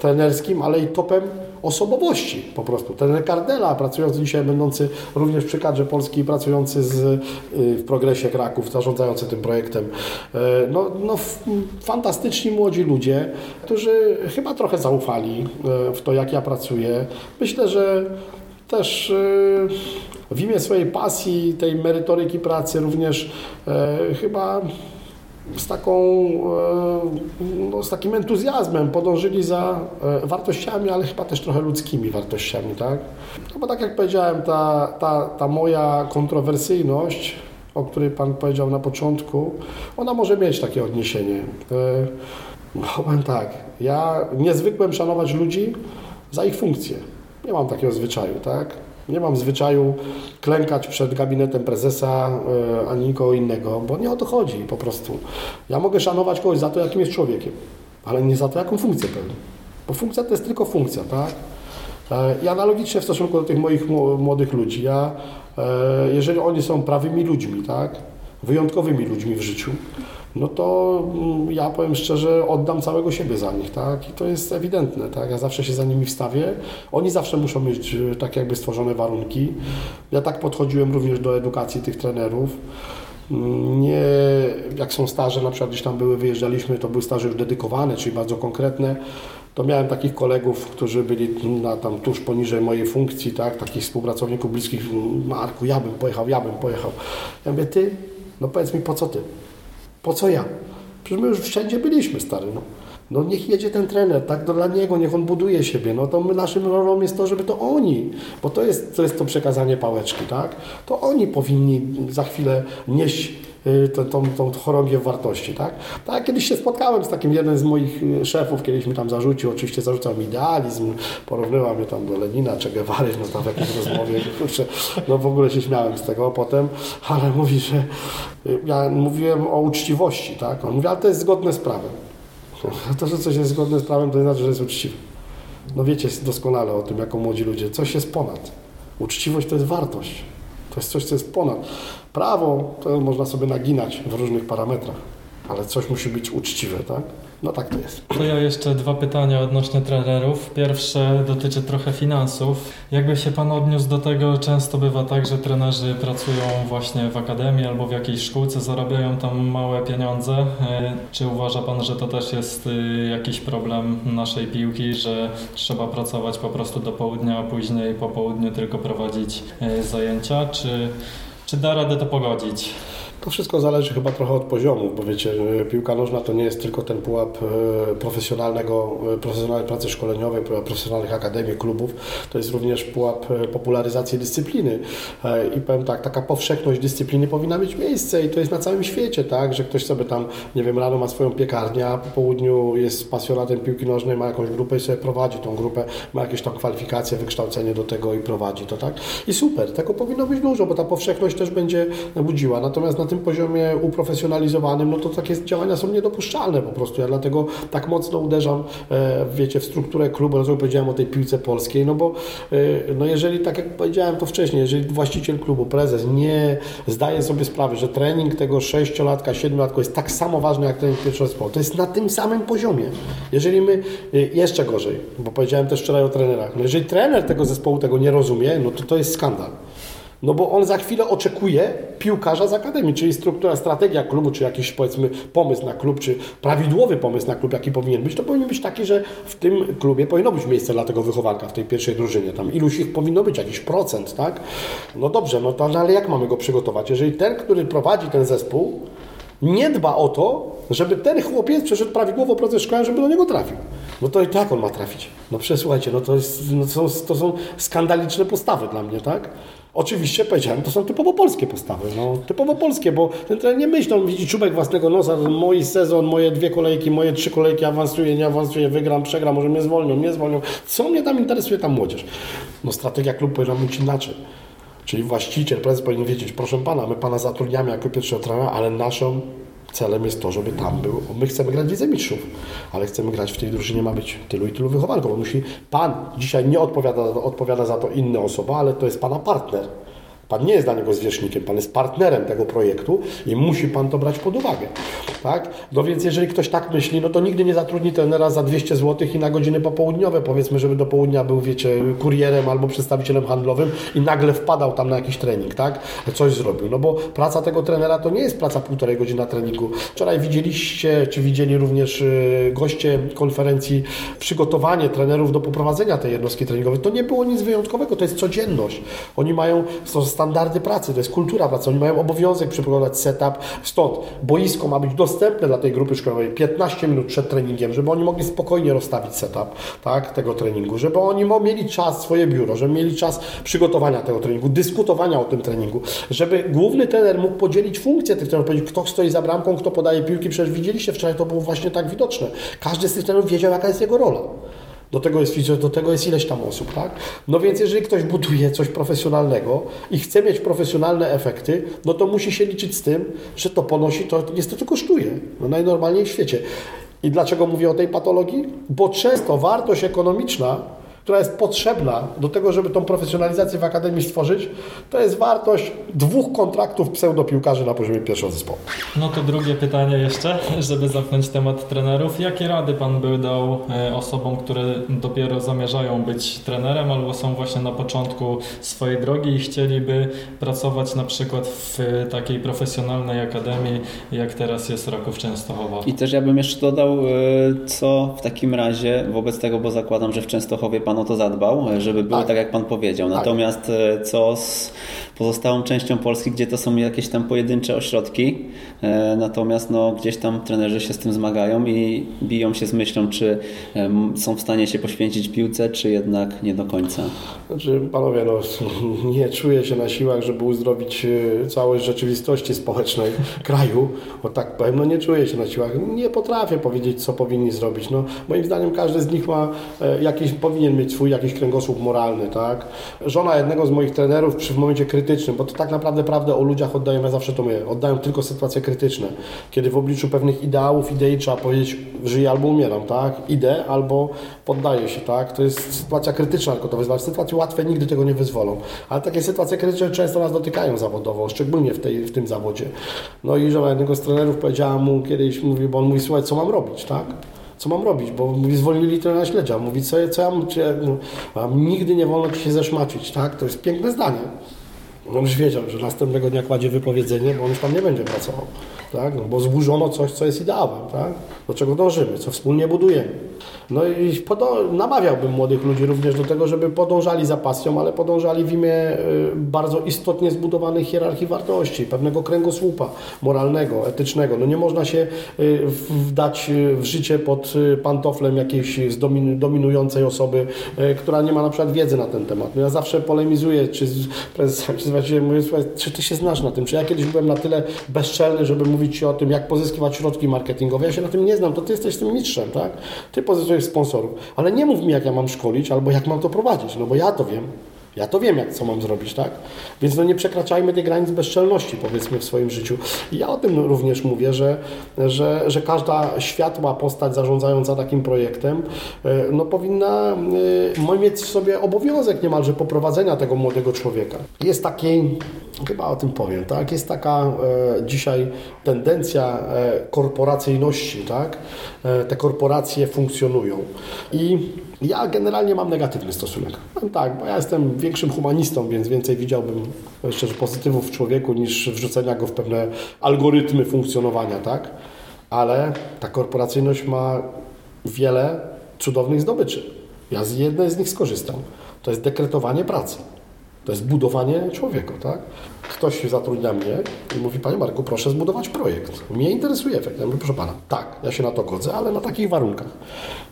trenerskim, ale i topem osobowości po prostu. Trener Kardela, pracujący dzisiaj, będący również przy kadrze polskiej, pracujący z, y, w progresie Kraków, zarządzający tym projektem. E, no, no, fantastyczni młodzi ludzie, którzy chyba trochę zaufali e, w to, jak ja pracuję. Myślę, że też e, w imię swojej pasji, tej merytoryki pracy również chyba z, taką, e, no, z takim entuzjazmem podążyli za e, wartościami, ale chyba też trochę ludzkimi wartościami, tak? No bo tak jak powiedziałem, ta, ta, ta moja kontrowersyjność, o której Pan powiedział na początku, ona może mieć takie odniesienie. E, no, powiem tak, ja niezwykłem szanować ludzi za ich funkcje. Nie mam takiego zwyczaju, tak? Nie mam zwyczaju klękać przed gabinetem prezesa e, ani nikogo innego, bo nie o to chodzi po prostu. Ja mogę szanować kogoś za to, jakim jest człowiekiem, ale nie za to, jaką funkcję pełni. Bo funkcja to jest tylko funkcja, tak? E, I analogicznie w stosunku do tych moich młodych ludzi, ja, e, jeżeli oni są prawymi ludźmi, tak? Wyjątkowymi ludźmi w życiu, no to mm, ja powiem szczerze, oddam całego siebie za nich, tak? I to jest ewidentne, tak? Ja zawsze się za nimi wstawię. Oni zawsze muszą mieć e, tak jakby stworzone warunki. Ja tak podchodziłem również do edukacji tych trenerów. Mm, nie, jak są staże, na przykład gdzieś tam były, wyjeżdżaliśmy, to były staże już dedykowane, czyli bardzo konkretne, to miałem takich kolegów, którzy byli na, tam tuż poniżej mojej funkcji, tak, takich współpracowników bliskich, Marku, ja bym pojechał, ja bym pojechał. Ja mówię, ty, no powiedz mi, po co ty? Po co ja? Przecież my już wszędzie byliśmy, stary. No. No niech jedzie ten trener, tak, dla niego, niech on buduje siebie. No to my, naszym rolą jest to, żeby to oni, bo to jest, to jest to przekazanie pałeczki, tak? To oni powinni za chwilę nieść tą, tą, tą chorągiew wartości, tak? Tak, kiedyś się spotkałem z takim jednym z moich y, szefów, kiedyś mi tam zarzucił, oczywiście zarzucał mi idealizm, porównywał mnie tam do Lenina, Che Guevary, no tam w jakiejś rozmowie, kurczę, no w ogóle się śmiałem z tego potem, ale mówi, że y, ja mówiłem o uczciwości, tak? On mówi, ale to jest zgodne z prawem. To, że coś jest zgodne z prawem, to nie znaczy, że jest uczciwe. No wiecie doskonale o tym, jako młodzi ludzie. Coś jest ponad. Uczciwość to jest wartość. To jest coś, co jest ponad. Prawo to można sobie naginać w różnych parametrach, ale coś musi być uczciwe, tak? No tak to jest. To ja jeszcze dwa pytania odnośnie trenerów. Pierwsze dotyczy trochę finansów. Jakby się Pan odniósł do tego, często bywa tak, że trenerzy pracują właśnie w akademii albo w jakiejś szkółce, zarabiają tam małe pieniądze. E, czy uważa Pan, że to też jest y, jakiś problem naszej piłki, że trzeba pracować po prostu do południa, a później po południu tylko prowadzić e, zajęcia? Czy, czy da radę to pogodzić? To wszystko zależy chyba trochę od poziomu, bo wiecie, piłka nożna to nie jest tylko ten pułap e, profesjonalnego, e, profesjonalnej pracy szkoleniowej, profesjonalnych akademii, klubów, to jest również pułap e, popularyzacji dyscypliny. I powiem tak, taka powszechność dyscypliny powinna mieć miejsce i to jest na całym świecie, tak, że ktoś sobie tam, nie wiem, rano ma swoją piekarnię, a po południu jest pasjonatem piłki nożnej, ma jakąś grupę i sobie prowadzi tą grupę, ma jakieś tam kwalifikacje, wykształcenie do tego i prowadzi to, tak. I super, tego powinno być dużo, bo ta powszechność też będzie budziła. Natomiast na tym poziomie uprofesjonalizowanym, no to takie działania są niedopuszczalne po prostu. Ja dlatego tak mocno uderzam, e, wiecie, w strukturę klubu, dlatego powiedziałem o tej piłce polskiej, no bo e, no jeżeli, tak jak powiedziałem to wcześniej, jeżeli właściciel klubu, prezes nie zdaje sobie sprawy, że trening tego sześciolatka, siedmiolatka jest tak samo ważny jak trening pierwszego zespołu, to jest na tym samym poziomie. Jeżeli my, e, jeszcze gorzej, bo powiedziałem też wczoraj o trenerach, no jeżeli trener tego zespołu tego nie rozumie, no to to jest skandal. No bo on za chwilę oczekuje piłkarza z akademii, czyli struktura, strategia klubu, czy jakiś powiedzmy pomysł na klub, czy prawidłowy pomysł na klub, jaki powinien być, to powinien być taki, że w tym klubie powinno być miejsce dla tego wychowanka w tej pierwszej drużynie. Tam iluś ich powinno być, jakiś procent, tak? No dobrze, no to ale jak mamy go przygotować? Jeżeli ten, który prowadzi ten zespół, nie dba o to, żeby ten chłopiec przeszedł prawidłowo proces szkolenia, żeby do niego trafił. No to i tak on ma trafić. No przesłuchajcie, no to, jest, no to, są, to są skandaliczne postawy dla mnie, tak? Oczywiście powiedziałem, to są typowo polskie postawy, no, typowo polskie, bo ten trener nie myśli, on widzi czubek własnego nosa, mój sezon, moje dwie kolejki, moje trzy kolejki, awansuję, nie awansuję, wygram, przegram, może mnie zwolnią, nie zwolnią. Co mnie tam interesuje, tam młodzież? No strategia klubu powinna być inaczej. Czyli właściciel, prezes powinien wiedzieć, proszę pana, my pana zatrudniamy jako pierwszego trenera, ale naszą Celem jest to, żeby tam był. My chcemy grać w Lidze Mistrzów, ale chcemy grać w tej drużynie, ma być tylu i tylu wychowanków. Musi, pan dzisiaj nie odpowiada, odpowiada za to inna osoba, ale to jest pana partner. Pan nie jest dla niego zwierzchnikiem, Pan jest partnerem tego projektu i musi Pan to brać pod uwagę. Tak? No więc jeżeli ktoś tak myśli, no to nigdy nie zatrudni trenera za 200 zł i na godziny popołudniowe, powiedzmy, żeby do południa był, wiecie, kurierem albo przedstawicielem handlowym i nagle wpadał tam na jakiś trening, tak? Coś zrobił. No bo praca tego trenera to nie jest praca półtorej godziny na treningu. Wczoraj widzieliście, czy widzieli również y, goście konferencji, przygotowanie trenerów do poprowadzenia tej jednostki treningowej. To nie było nic wyjątkowego, to jest codzienność. Oni mają, standardy pracy, to jest kultura pracy. Oni mają obowiązek przeprowadzać setup. Stąd boisko ma być dostępne dla tej grupy szkoleniowej 15 minut przed treningiem, żeby oni mogli spokojnie rozstawić setup tak, tego treningu, żeby oni mieli czas, swoje biuro, żeby mieli czas przygotowania tego treningu, dyskutowania o tym treningu, żeby główny trener mógł podzielić funkcje tych trenerów, powiedzieć, kto stoi za bramką, kto podaje piłki. Przecież widzieliście wczoraj, to było właśnie tak widoczne. Każdy z tych trenerów wiedział, jaka jest jego rola. Do tego jest do tego jest ileś tam osób, tak? No więc jeżeli ktoś buduje coś profesjonalnego i chce mieć profesjonalne efekty, no to musi się liczyć z tym, że to ponosi, to niestety kosztuje. No najnormalniej w świecie. I dlaczego mówię o tej patologii? Bo często wartość ekonomiczna która jest potrzebna do tego, żeby tą profesjonalizację w Akademii stworzyć, to jest wartość dwóch kontraktów pseudopiłkarzy na poziomie pierwszego zespołu. No to drugie pytanie jeszcze, żeby zamknąć temat trenerów. Jakie rady Pan by dał e, osobom, które dopiero zamierzają być trenerem albo są właśnie na początku swojej drogi i chcieliby pracować na przykład w takiej profesjonalnej akademii, jak teraz jest Raków Częstochowa? I też ja bym jeszcze dodał, e, co w takim razie wobec tego, bo zakładam, że w Częstochowie Pan o to zadbał, żeby było tak, tak jak Pan powiedział. Tak. Natomiast tak. co z pozostałą częścią Polski, gdzie to są jakieś tam pojedyncze ośrodki, e, natomiast no, gdzieś tam trenerzy się z tym zmagają i biją się z myślą, czy są w stanie się poświęcić piłce, czy jednak nie do końca. Znaczy, panowie, no, nie czuję się na siłach, żeby uzdrowić e, całość rzeczywistości społecznej kraju, bo tak powiem, no nie czuję się na siłach. Nie potrafię powiedzieć, co powinni zrobić. No, moim zdaniem każdy z nich ma e, jakiś, powinien mieć swój jakiś kręgosłup moralny, tak? Żona jednego z moich trenerów przy w momencie krytycznym, bo to tak naprawdę prawdę o ludziach oddają, ja zawsze to mówię, oddają tylko sytuacje krytyczne, kiedy w obliczu pewnych ideałów, idei trzeba powiedzieć, żyję albo umieram, tak? Idę albo poddaję się, tak? To jest sytuacja krytyczna, tylko to wyzwać. Sytuacje łatwe nigdy tego nie wyzwolą, ale takie sytuacje krytyczne często nas dotykają zawodowo, szczególnie w, tej, w tym zawodzie. No i żona jednego z trenerów powiedziała mu kiedyś, mówi, bo on mówi, słuchaj, co mam robić, tak? co mam robić, bo mówi, zwolnili trenera śledzia. Mówi, co, co ja, czy, no, nigdy nie wolno ci się zeszmacić, tak? To jest piękne zdanie. On już wiedział, że następnego dnia kładzie wypowiedzenie, bo on już tam nie będzie pracował tak? No, bo zburzono coś, co jest ideałem, tak? do czego dążymy, co wspólnie budujemy. No i namawiałbym młodych ludzi również do tego, żeby podążali za pasją, ale podążali w imię y, bardzo istotnie zbudowanej hierarchii wartości, pewnego kręgosłupa moralnego, etycznego. No nie można się y, wdać y, w życie pod pantoflem jakiejś dominującej osoby, która nie ma na przykład wiedzy na ten temat. No ja zawsze polemizuję, czy prezes, czy, mówię, czy ty się znasz na tym, czy ja kiedyś byłem na tyle bezczelny, żeby mówić mówić o tym, jak pozyskiwać środki marketingowe. Ja się na tym nie znam, to Ty jesteś tym mistrzem, tak? Ty pozyskujesz sponsorów, ale nie mów mi, jak ja mam szkolić albo jak mam to prowadzić, no bo ja to wiem. Ja to wiem, jak co mam zrobić, tak? Więc no nie przekraczajmy tej granic bezczelności, powiedzmy, w swoim życiu. I ja o tym również mówię, że, że, że każda światła postać zarządzająca takim projektem e, no powinna e, mieć w sobie obowiązek niemalże poprowadzenia tego młodego człowieka. Jest taki, chyba o tym powiem, tak? Jest taka e, dzisiaj tendencja korporacyjności, tak? Te korporacje funkcjonują. I ja generalnie mam negatywny stosunek. No tak, bo ja jestem większym humanistą, więc więcej widziałbym szczerze pozytywów w człowieku niż wrzucenia go w pewne algorytmy funkcjonowania, tak? Ale ta korporacyjność ma wiele cudownych zdobyczy. Ja z jednej z nich skorzystam. To jest dekretowanie pracy. To jest budowanie człowieka, tak? Ktoś zatrudnia mnie i mówi, Panie Marku, proszę zbudować projekt. Mnie interesuje efekt. Ja mówię, proszę Pana, tak, ja się na to godzę, ale na takich warunkach.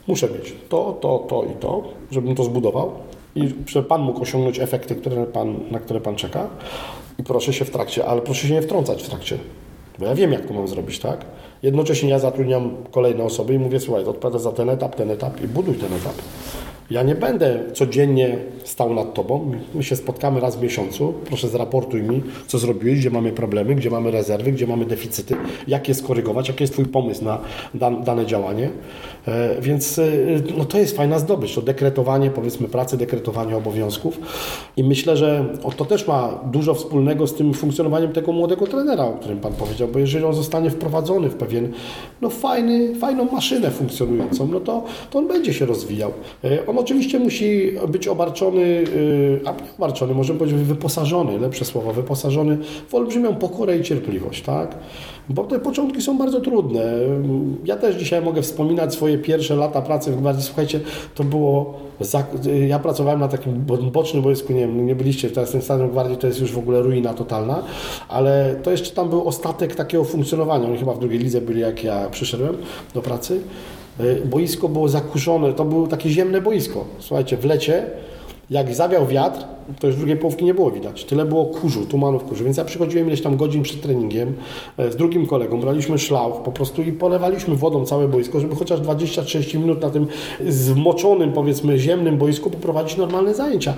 Muszę mieć to, to, to i to, żebym to zbudował i żeby Pan mógł osiągnąć efekty, które pan, na które Pan czeka. I proszę się w trakcie, ale proszę się nie wtrącać w trakcie, bo ja wiem, jak to mam zrobić, tak? Jednocześnie ja zatrudniam kolejne osoby i mówię, słuchaj, odpowiada za ten etap, ten etap i buduj ten etap. Ja nie będę codziennie stał nad tobą. My się spotkamy raz w miesiącu. Proszę zraportuj mi, co zrobiłeś, gdzie mamy problemy, gdzie mamy rezerwy, gdzie mamy deficyty, jak je skorygować, jaki jest Twój pomysł na dane działanie. E, więc e, no to jest fajna zdobycz, to dekretowanie powiedzmy pracy, dekretowanie obowiązków i myślę, że to też ma dużo wspólnego z tym funkcjonowaniem tego młodego trenera, o którym Pan powiedział, bo jeżeli on zostanie wprowadzony w pewien no fajny, fajną maszynę funkcjonującą, no to, to on będzie się rozwijał. E, on oczywiście musi być obarczony, a nie obarczony, możemy powiedzieć wyposażony, lepsze słowo, wyposażony w olbrzymią pokorę i cierpliwość, tak? Bo te początki są bardzo trudne. Ja też dzisiaj mogę wspominać swoje pierwsze lata pracy w Gwardii. Słuchajcie, to było. Ja pracowałem na takim bocznym boisku, nie wiem, nie byliście, teraz ten stadion Gwardii to jest już w ogóle ruina totalna, ale to jeszcze tam był ostatek takiego funkcjonowania. Oni chyba w drugiej lidze byli, jak ja przyszedłem do pracy. Boisko było zakurzone, to było takie ziemne boisko. Słuchajcie, w lecie jak zawiał wiatr, to już drugiej połówki nie było widać. Tyle było kurzu, tumanów kurzu. Więc ja przychodziłem ileś tam godzin przed treningiem e, z drugim kolegą, braliśmy szlauch po prostu i polewaliśmy wodą całe boisko, żeby chociaż 20-30 minut na tym zmoczonym, powiedzmy, ziemnym boisku poprowadzić normalne zajęcia.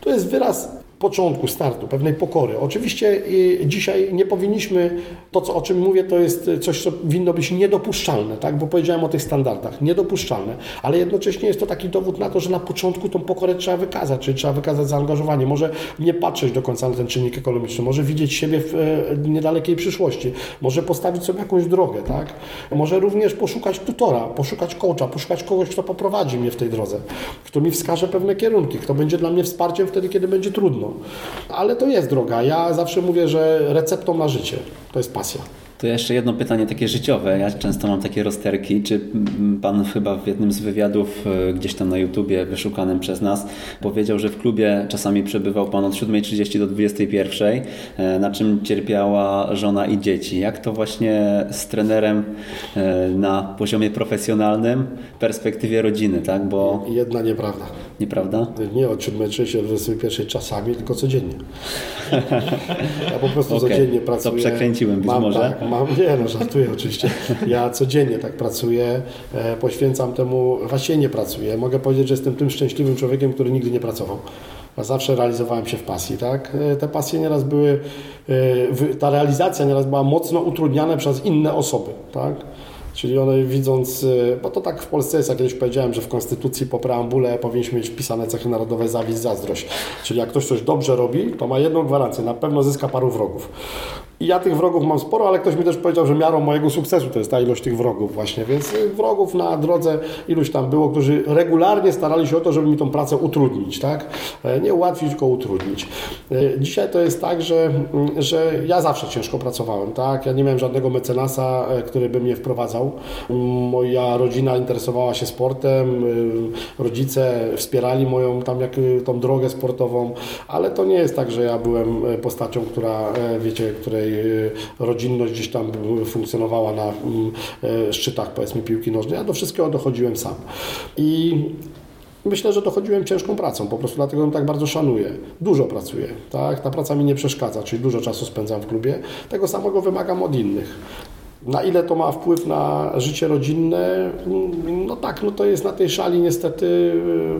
To jest wyraz początku, startu, pewnej pokory. Oczywiście y, dzisiaj nie powinniśmy, to co, o czym mówię, to jest coś, co winno być niedopuszczalne, tak? bo powiedziałem o tych standardach, niedopuszczalne, ale jednocześnie jest to taki dowód na to, że na początku tą pokorę trzeba wykazać, czyli trzeba wykazać zaangażowanie, może nie patrzeć do końca na ten czynnik ekonomiczny, może widzieć siebie w e, niedalekiej przyszłości, może postawić sobie jakąś drogę, tak? może również poszukać tutora, poszukać coacha, poszukać kogoś, kto poprowadzi mnie w tej drodze, kto mi wskaże pewne kierunki, kto będzie dla mnie wsparciem wtedy, kiedy będzie trudno. Ale to jest droga. Ja zawsze mówię, że receptą na życie to jest pasja. To jeszcze jedno pytanie takie życiowe. Ja często mam takie rozterki. Czy pan chyba w jednym z wywiadów e, gdzieś tam na YouTubie wyszukanym przez nas powiedział, że w klubie czasami przebywał pan od 7.30 do 21.00, e, na czym cierpiała żona i dzieci. Jak to właśnie z trenerem e, na poziomie profesjonalnym, w perspektywie rodziny, tak? Bo... Jedna nieprawda. Nieprawda? Nie od 7.30 do 21.00 czasami, tylko codziennie. Ja po prostu okay. codziennie pracuję. To przekręciłem być mam, może. Tak, mam, nie no, żartuję oczywiście. Ja codziennie tak pracuję, e, poświęcam temu, właściwie nie pracuję. Mogę powiedzieć, że jestem tym szczęśliwym człowiekiem, który nigdy nie pracował. Zawsze realizowałem się w pasji, tak? E, te pasje nieraz były, e, ta realizacja nieraz była mocno utrudniana przez inne osoby, tak? Czyli one widząc, bo to tak w Polsce jest, jak kiedyś powiedziałem, że w Konstytucji po preambule powinniśmy mieć wpisane cechy narodowe zawiść, zazdrość. Czyli jak ktoś coś dobrze robi, to ma jedną gwarancję, na pewno zyska paru wrogów. I ja tych wrogów mam sporo, ale ktoś mi też powiedział, że miarą mojego sukcesu to jest ta ilość tych wrogów właśnie, więc y, wrogów na drodze iluś tam było, którzy regularnie starali się o to, żeby mi tą pracę utrudnić, tak? E, nie ułatwić, tylko utrudnić. E, dzisiaj to jest tak, że, mm, że ja zawsze ciężko pracowałem, tak? Ja nie miałem żadnego mecenasa, e, który by mnie wprowadzał. Moja rodzina interesowała się sportem, rodzice wspierali moją tam jak, tą drogę sportową, ale to nie jest tak, że ja byłem postacią, która, wiecie, której rodzinność gdzieś tam funkcjonowała na mm, e, szczytach powiedzmy piłki nożnej. Ja do wszystkiego dochodziłem sam. I Myślę, że dochodziłem ciężką pracą, po prostu dlatego ją tak bardzo szanuję. Dużo pracuję, tak? Ta praca mi nie przeszkadza, czyli dużo czasu spędzam w klubie. Tego samego wymagam od innych. Na ile to ma wpływ na życie rodzinne? No tak, no to jest na tej szali niestety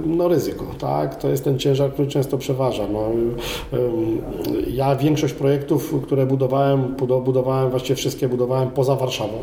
no ryzyko, tak? To jest ten ciężar, który często przeważa. No, ja większość projektów, które budowałem, budowałem, właściwie wszystkie budowałem poza Warszawą.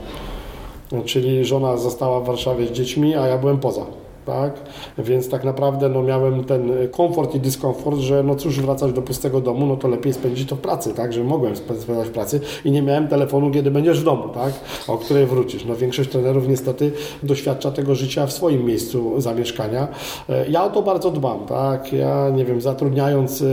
Czyli żona została w Warszawie z dziećmi, a ja byłem poza tak? Więc tak naprawdę no, miałem ten komfort i dyskomfort, że no cóż, wracać do pustego domu, no to lepiej spędzić to w pracy, tak? Że mogłem spędzać w pracy i nie miałem telefonu, kiedy będziesz w domu, tak? O której wrócisz. No większość trenerów niestety doświadcza tego życia w swoim miejscu zamieszkania. E, ja o to bardzo dbam, tak? Ja, nie wiem, zatrudniając e,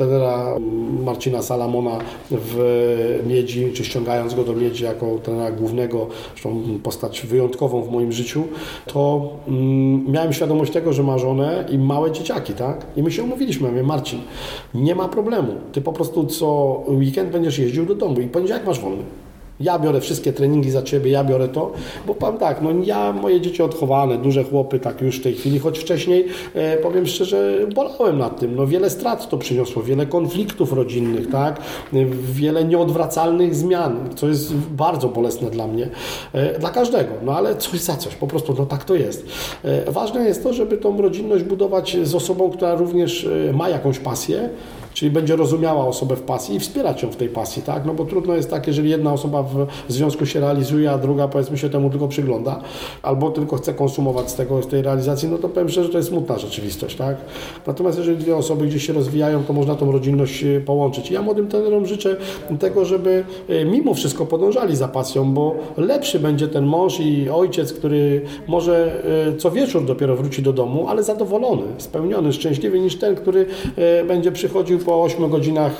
trenera Marcina Salamona w Miedzi, czy ściągając go do Miedzi jako trenera głównego, zresztą postać wyjątkową w moim życiu, to mm, miałem świadomość tego, że ma żonę i małe dzieciaki, tak? I my się umówiliśmy, ja mówię, Marcin, nie ma problemu, ty po prostu co weekend będziesz jeździł do domu i poniedziałek masz wolny. Ja biorę wszystkie treningi za ciebie, ja biorę to, bo powiem tak, no ja, moje dzieci odchowane, duże chłopy, tak już w tej chwili, choć wcześniej, e, powiem szczerze, bolałem nad tym, no wiele strat to przyniosło, wiele konfliktów rodzinnych, tak, wiele nieodwracalnych zmian, co jest bardzo bolesne dla mnie, e, dla każdego, no ale coś za coś, po prostu, no tak to jest. E, ważne jest to, żeby tą rodzinność budować z osobą, która również e, ma jakąś pasję, czyli będzie rozumiała osobę w pasji i wspierać ją w tej pasji, tak? No bo trudno jest tak, jeżeli jedna osoba w związku się realizuje, a druga powiedzmy się temu tylko przygląda, albo tylko chce konsumować z tego, z tej realizacji, no to powiem szczerze, że to jest smutna rzeczywistość, tak? Natomiast jeżeli dwie osoby gdzieś się rozwijają, to można tą rodzinność e, połączyć. Ja młodym trenerom życzę tego, żeby e, mimo wszystko podążali za pasją, bo lepszy będzie ten mąż i ojciec, który może e, co wieczór dopiero wróci do domu, ale zadowolony, spełniony, szczęśliwy, niż ten, który będzie przychodził po 8 godzinach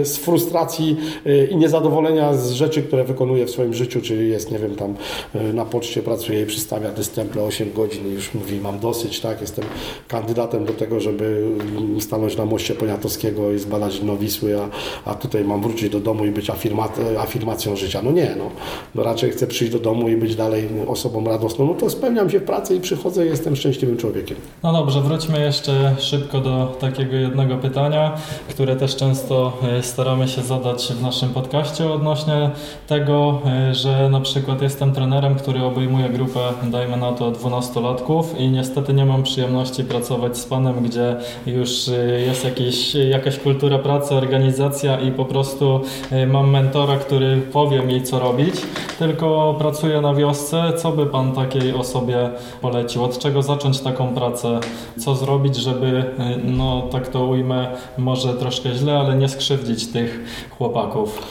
y, z frustracji y, i niezadowolenia z rzeczy, które wykonuje w swoim życiu, czyli jest, nie wiem, tam y, na poczcie pracuje i przystawia te stemple 8 godzin i już mówi, mam dosyć, tak, jestem kandydatem do tego, żeby mm, stanąć na moście Poniatowskiego i zbadać dno Wisły, a, a tutaj mam wrócić do domu i być afirma, afirmacją życia. No nie, no. no raczej chcę przyjść do domu i być dalej osobą radosną. No to spełniam się w pracy i przychodzę i jestem szczęśliwym człowiekiem. No dobrze, wróćmy jeszcze szybko do takiego jednego pytania, które też często e, staramy się zadać w naszym podcaście odnośnie tego, e, że na przykład jestem trenerem, który obejmuje grupę, dajmy na to 12-latków i niestety nie mam przyjemności pracować z panem, gdzie już e, jest jakiś, jakaś kultura pracy, organizacja i po prostu mam mentora, który powie mi co robić, tylko pracuję na wiosce. Co by pan takiej osobie polecił? Od czego zacząć taką pracę? Co zrobić, żeby, no tak to ujmę, może troszkę źle, ale nie skrzywdzić tych chłopaków.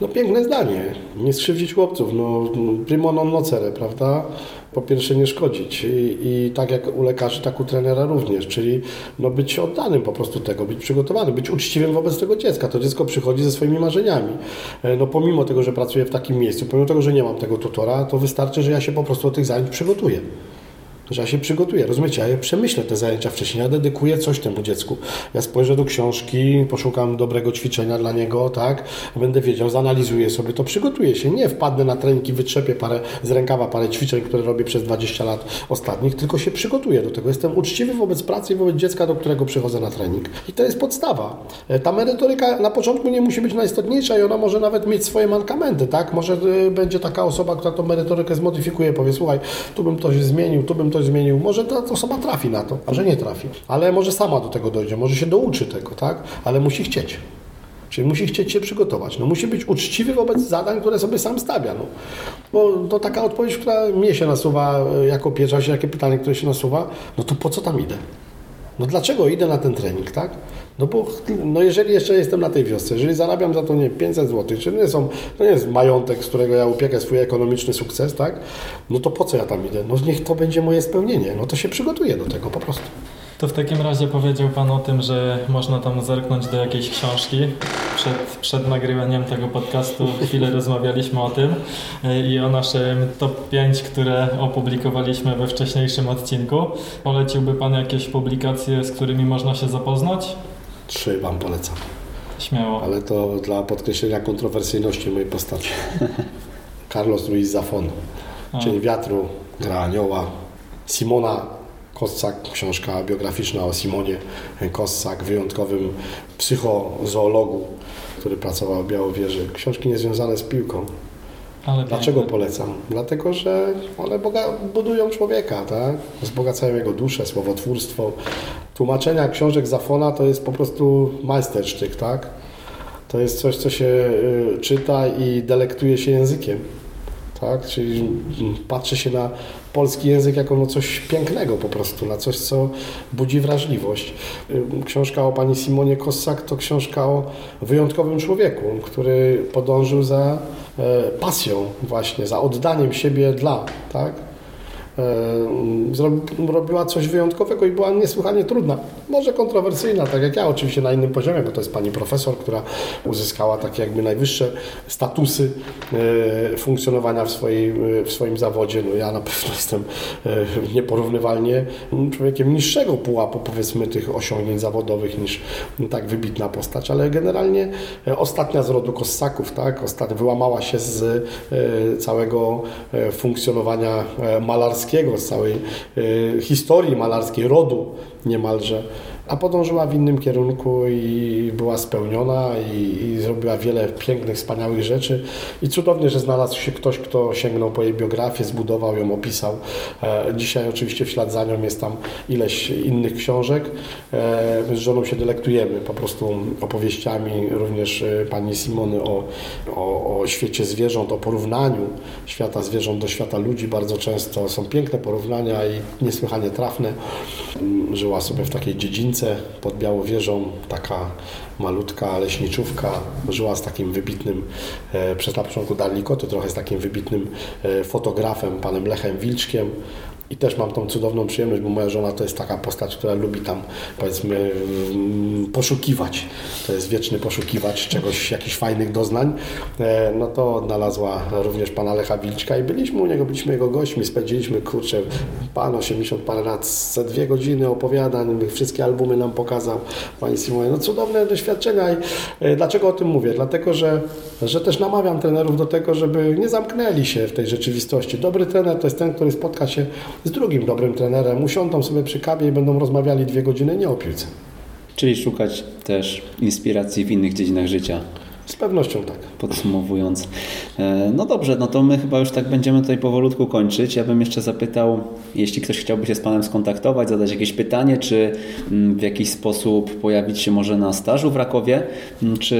No piękne zdanie. Nie skrzywdzić chłopców. No, primo non nocere, prawda? Po pierwsze nie szkodzić. I, I, tak jak u lekarzy, tak u trenera również. Czyli no, być oddanym po prostu tego, być przygotowanym, być uczciwym wobec tego dziecka. To dziecko przychodzi ze swoimi marzeniami. E, no pomimo tego, że pracuję w takim miejscu, pomimo tego, że nie mam tego tutora, to wystarczy, że ja się po prostu do tych zajęć przygotuję że ja się przygotuję, rozumiecie, ja przemyślę te zajęcia wcześniej, ja dedykuję coś temu dziecku. Ja spojrzę do książki, poszukam dobrego ćwiczenia dla niego, tak, będę wiedział, zanalizuję sobie to, przygotuję się, nie wpadnę na treningi, wytrzepię parę, z rękawa parę ćwiczeń, które robię przez 20 lat ostatnich, tylko się przygotuję do tego. Jestem uczciwy wobec pracy i wobec dziecka, do którego przychodzę na trening. I to jest podstawa. E, ta merytoryka na początku nie musi być najistotniejsza i ona może nawet mieć swoje mankamenty, tak, może e, będzie taka osoba, która tą merytorykę zmodyfikuje, powie, słuchaj, tu bym coś zmienił, tu bym to ktoś zmienił, może ta osoba trafi na to, a że nie trafi. Ale może sama do tego dojdzie, może się douczy tego, tak? Ale musi chcieć. Czyli musi chcieć się przygotować. No, musi być uczciwy wobec zadań, które sobie sam stawia. No. Bo to taka odpowiedź, która mnie się nasuwa e, jako pierwsza, jakie pytanie, które się nasuwa, no to po co tam idę? No dlaczego idę na ten trening, tak? No bo no jeżeli jeszcze jestem na tej wiosce, jeżeli zarabiam za to nie 500 zł, czyli nie są, to nie jest majątek, z którego ja upiekę swój ekonomiczny sukces, tak? No to po co ja tam idę? No niech to będzie moje spełnienie. No to się przygotuję do tego po prostu. To w takim razie powiedział Pan o tym, że można tam zerknąć do jakiejś książki. Przed, przed nagrywaniem tego podcastu chwilę rozmawialiśmy o tym i o naszym top 5, które opublikowaliśmy we wcześniejszym odcinku. Poleciłby Pan jakieś publikacje, z którymi można się zapoznać? Trzy Wam polecam. Śmiało. Ale to dla podkreślenia kontrowersyjności mojej postaci. Carlos Ruiz Zafon, Cień wiatru, gra anioła. Simona Kossak, książka biograficzna o Simonie Kossak, wyjątkowym psychozoologu, który pracował w Białowieży. Książki niezwiązane z piłką. Ale Dlaczego piękne. polecam? Dlatego, że one budują człowieka, tak? wzbogacają jego duszę, słowotwórstwo. Tłumaczenia książek Zafona to jest po prostu majstersztyk, tak? To jest coś, co się y, czyta i delektuje się językiem. Tak? Czyli patrzy się na polski język jako no coś pięknego po prostu, na coś, co budzi wrażliwość. Książka o pani Simonie Kossak to książka o wyjątkowym człowieku, który podążył za pasją właśnie, za oddaniem siebie dla, tak? Robiła coś wyjątkowego i była niesłychanie trudna. Może kontrowersyjna, tak jak ja oczywiście na innym poziomie, bo to jest pani profesor, która uzyskała takie jakby najwyższe statusy funkcjonowania w, swojej, w swoim zawodzie. No ja na pewno jestem nieporównywalnie człowiekiem niższego pułapu powiedzmy tych osiągnięć zawodowych niż tak wybitna postać, ale generalnie ostatnia z rodu Kossaków, tak, wyłamała się z e, całego e, funkcjonowania e, malarskiego, z całej historii malarskiej, rodu niemalże a podążyła w innym kierunku i była spełniona i, i, zrobiła wiele pięknych, wspaniałych rzeczy i cudownie, że znalazł się ktoś, kto sięgnął po jej biografię, zbudował ją, opisał. E, dzisiaj oczywiście w ślad za nią jest tam ileś innych książek. E, z żoną się delektujemy po prostu opowieściami również e, pani Simony o, o, o świecie zwierząt, o porównaniu świata zwierząt do świata ludzi. Bardzo często są piękne porównania i niesłychanie trafne. Żyła sobie w takiej dziedzinie pod Białowieżą, taka malutka leśniczówka, żyła z takim wybitnym, e, przez na początku to trochę z takim wybitnym e, fotografem, panem Lechem Wilczkiem, i też mam tą cudowną przyjemność, bo moja żona to jest taka postać, która lubi tam, powiedzmy, mm, poszukiwać. To jest wieczny poszukiwacz czegoś, jakichś fajnych doznań. E, no to odnalazła również pana Lecha Wilczka i byliśmy u niego, byliśmy jego gośćmi, spędziliśmy, kurczę, pan 80 parę lat, ze dwie godziny opowiadań, wszystkie albumy nam pokazał. Pani Simonie, no cudowne doświadczenia i e, dlaczego o tym mówię? Dlatego, że, że też namawiam trenerów do tego, żeby nie zamknęli się w tej rzeczywistości. Dobry trener to jest ten, który spotka się z drugim dobrym trenerem, usiądą sobie przy kawie i będą rozmawiali dwie godziny nie o piłce. Czyli szukać też inspiracji w innych dziedzinach życia. Z pewnością tak. Podsumowując. E, no dobrze, no to my chyba już tak będziemy tutaj powolutku kończyć. Ja bym jeszcze zapytał, jeśli ktoś chciałby się z Panem skontaktować, zadać jakieś pytanie, czy mm, w jakiś sposób pojawić się może na stażu w Rakowie, mm, czy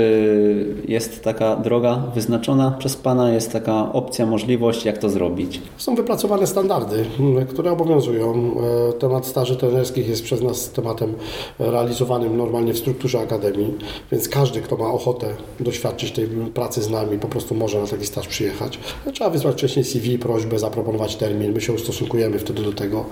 jest taka droga wyznaczona przez Pana, jest taka opcja, możliwość, jak to zrobić? Są wypracowane standardy, mm, które obowiązują. E, temat staży trenerskich jest przez nas tematem realizowanym normalnie w strukturze akademii, więc każdy, kto ma ochotę do doświadczyć tej pracy z nami, po prostu może na taki staż przyjechać. Trzeba wysłać wcześniej CV, prośbę, zaproponować termin, my się ustosunkujemy wtedy do tego.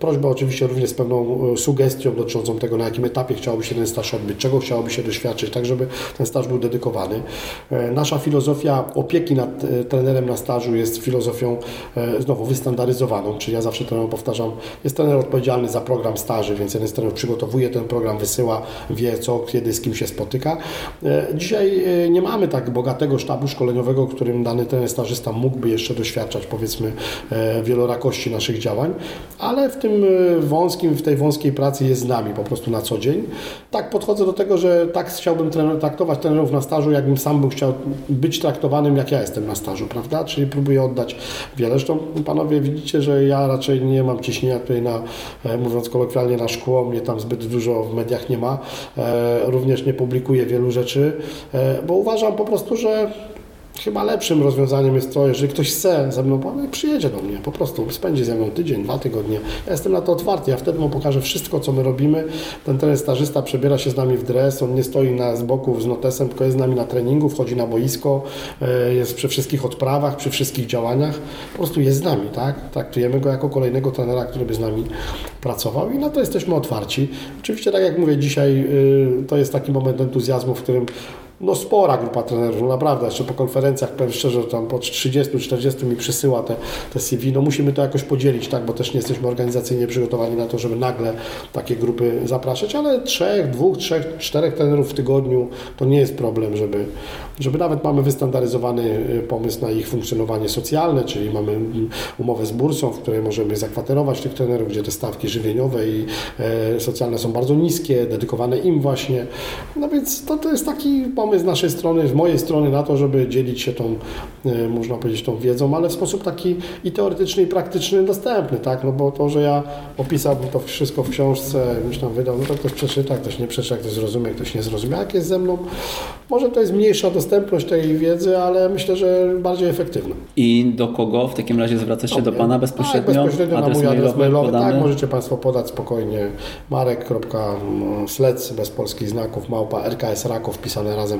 Prośba oczywiście również z pewną e, sugestią dotyczącą tego, na jakim etapie chciałoby się ten staż odbyć, czego chciałoby się doświadczyć, tak żeby ten staż był dedykowany. E, nasza filozofia opieki nad e, trenerem na stażu jest filozofią znowu wystandaryzowaną, czyli ja zawsze trenerom powtarzam, jest trener odpowiedzialny za program staży, więc jeden z trenerów przygotowuje ten program, wysyła, wie co, kiedy, z kim się spotyka. Dzisiaj nie mamy tak bogatego sztabu szkoleniowego, którym dany ten stażysta mógłby jeszcze doświadczać, powiedzmy, e, wielorakości naszych działań, ale w tym e, wąskim, w tej wąskiej pracy jest z nami po prostu na co dzień. Tak podchodzę do tego, że tak chciałbym traktować trenerów na stażu, jakbym sam był chciał być traktowanym, jak ja jestem na stażu, prawda? Czyli próbuję oddać wiele. Zresztą panowie widzicie, że ja raczej nie mam ciśnienia tutaj na, e, mówiąc kolokwialnie, na szkło, mnie tam zbyt dużo w mediach nie ma. Również nie publikuję wielu rzeczy, bo uważam po prostu, że chyba lepszym rozwiązaniem jest to, jeżeli ktoś chce ze mną, przyjedzie do mnie, po prostu spędzi ze mną tydzień, dwa tygodnie. Ja jestem na to otwarty, ja wtedy mu pokażę wszystko, co my robimy. Ten trener stażysta przebiera się z nami w dres, on nie stoi na, z boku z notesem, tylko jest z nami na treningu, wchodzi na boisko, e, jest przy wszystkich odprawach, przy wszystkich działaniach, po prostu jest z nami, tak? Traktujemy go jako kolejnego trenera, który by z nami pracował i na to jesteśmy otwarci. Oczywiście, tak jak mówię, dzisiaj y, to jest taki moment entuzjazmu, w którym no spora grupa trenerów, naprawdę, jeszcze po konferencjach, powiem szczerze, tam po 30-40 mi przysyła te, te CV, no musimy to jakoś podzielić, tak, bo też nie jesteśmy organizacyjnie przygotowani na to, żeby nagle takie grupy zapraszać, ale trzech, dwóch, trzech, czterech trenerów w tygodniu to nie jest problem, żeby, żeby nawet mamy wystandaryzowany y, pomysł na ich funkcjonowanie socjalne, czyli mamy mm, umowę z bursą, w której możemy zakwaterować tych trenerów, gdzie te stawki żywieniowe i e, socjalne są bardzo niskie, dedykowane im właśnie, no więc to, to jest taki pomysł, pomysł z naszej strony, z mojej strony na to, żeby dzielić się tą, e, można powiedzieć, tą wiedzą, ale w sposób taki i teoretyczny, i praktyczny, dostępny, tak? No bo to, że ja opisałbym to wszystko w książce, już tam wydał, no to ktoś przeczyta, ktoś nie przeczyta, ktoś zrozumie, ktoś nie zrozumie, jak jest ze mną. Może to jest mniejsza dostępność tej wiedzy, ale myślę, że bardziej efektywna. I do kogo w takim razie zwracać się do Pana bezpośrednio? Tak, bezpośrednio na mój adres mailowy. Tak, możecie Państwo podać spokojnie marek.slec bez polskich znaków, małpa rks raków, pisane razem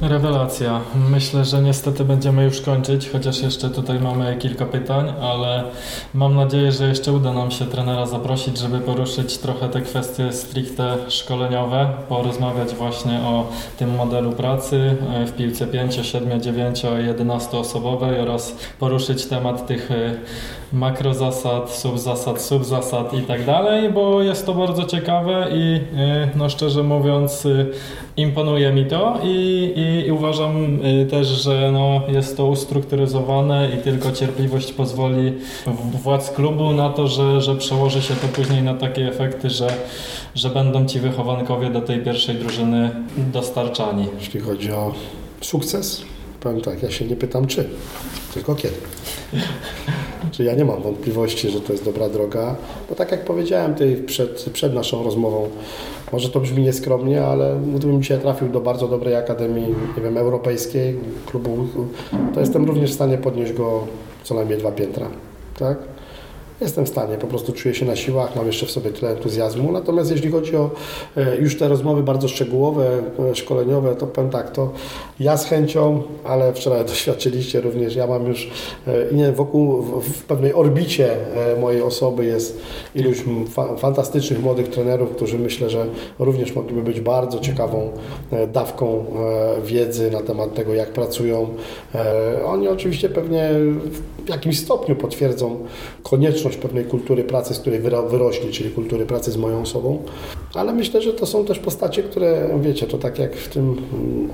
Rewelacja. Myślę, że niestety będziemy już kończyć, chociaż jeszcze tutaj mamy kilka pytań, ale mam nadzieję, że jeszcze uda nam się trenera zaprosić, żeby poruszyć trochę te kwestie stricte szkoleniowe, porozmawiać właśnie o tym modelu pracy e, w piłce 5, 7, 9, 11 osobowej oraz poruszyć temat tych e, makrozasad, subzasad, subzasad i tak dalej, bo jest to bardzo ciekawe i e, no szczerze mówiąc e, imponuje mi to i, i, i uważam e, też, że no, jest to ustrukturyzowane i tylko cierpliwość pozwoli władz klubu na to, że, że przełoży się to później na takie efekty, że, że będą ci wychowankowie do tej pierwszej drużyny dostarczani. Jeśli chodzi o sukces, powiem tak, ja się nie pytam czy, tylko kiedy. Czy ja nie mam wątpliwości, że to jest dobra droga, bo tak jak powiedziałem tutaj przed, przed naszą rozmową, może to brzmi nieskromnie, ale gdybym dzisiaj trafił do bardzo dobrej akademii, nie wiem, europejskiej, klubu, to jestem również w stanie podnieść go co najmniej dwa piętra, tak? Jestem w stanie, po prostu czuję się na siłach, mam jeszcze w sobie tyle entuzjazmu. Natomiast jeśli chodzi o e, już te rozmowy bardzo szczegółowe, e, szkoleniowe, to powiem tak, to ja z chęcią, ale wczoraj doświadczyliście również, ja mam już e, nie, wokół, w, pewnej orbicie mojej osoby jest iluś fa fantastycznych młodych trenerów, którzy myślę, że również mogliby być bardzo ciekawą dawką wiedzy na temat tego, jak pracują. Oni oczywiście pewnie w jakimś stopniu potwierdzą konieczność pewnej kultury pracy, z której wyro- wyrośli, czyli kultury pracy z moją osobą, ale myślę, że to są też postacie, które, wiecie, to tak jak w tym,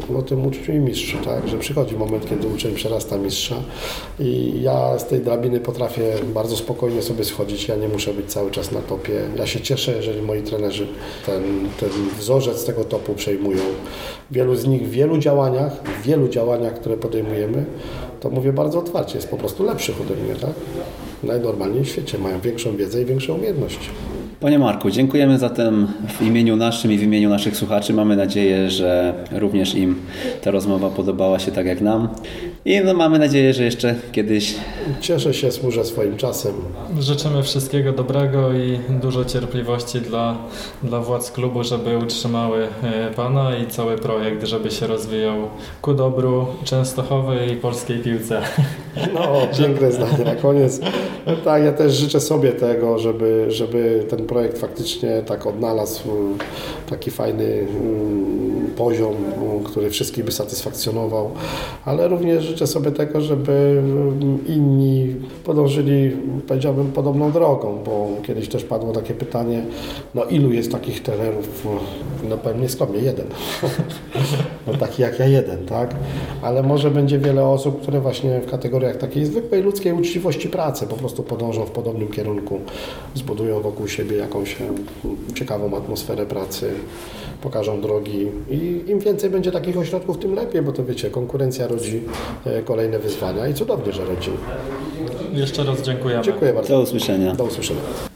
mm, o tym uczniu i mistrzu, tak, że przychodzi moment, kiedy uczeń przerasta mistrza i ja z tej drabiny potrafię bardzo spokojnie sobie schodzić, ja nie muszę być cały czas na topie. Ja się cieszę, jeżeli moi trenerzy ten, ten wzorzec tego topu przejmują. Wielu z nich w wielu działaniach, w wielu działaniach, które podejmujemy, to mówię bardzo otwarcie, jest po prostu lepszych ode mnie, tak? Najnormalniej w świecie, mają większą wiedzę i większą umiejętność. Panie Marku, dziękujemy zatem w imieniu naszym i w imieniu naszych słuchaczy. Mamy nadzieję, że również im ta rozmowa podobała się tak jak nam. I no, mamy nadzieję, że jeszcze kiedyś Cieszę się, służę swoim czasem. Życzymy wszystkiego dobrego i dużo cierpliwości dla, dla władz klubu, żeby utrzymały e, Pana i cały projekt, żeby się rozwijał ku dobru Częstochowy i polskiej piłce. No, piękne zdanie na koniec. Tak, ja też życzę sobie tego, żeby, żeby ten projekt faktycznie tak odnalazł mm, taki fajny mm, poziom, mm, który wszystkich by satysfakcjonował, ale również życzę sobie tego, żeby mm, inni podążyli, powiedziałbym, podobną drogą, bo kiedyś też padło takie pytanie, no ilu jest takich trenerów? No pewnie skromnie, jeden. No taki jak ja jeden, tak? Ale może będzie wiele osób, które właśnie w kategoriach takiej zwykłej ludzkiej uczciwości pracy po prostu podążą w podobnym kierunku, zbudują wokół siebie jakąś ciekawą atmosferę pracy, pokażą drogi i im więcej będzie takich ośrodków, tym lepiej, bo to wiecie, konkurencja rodzi kolejne wyzwania i cudownie, że rodzi. Jeszcze raz dziękujemy. Dziękuję bardzo. do usłyszenia. Do usłyszenia.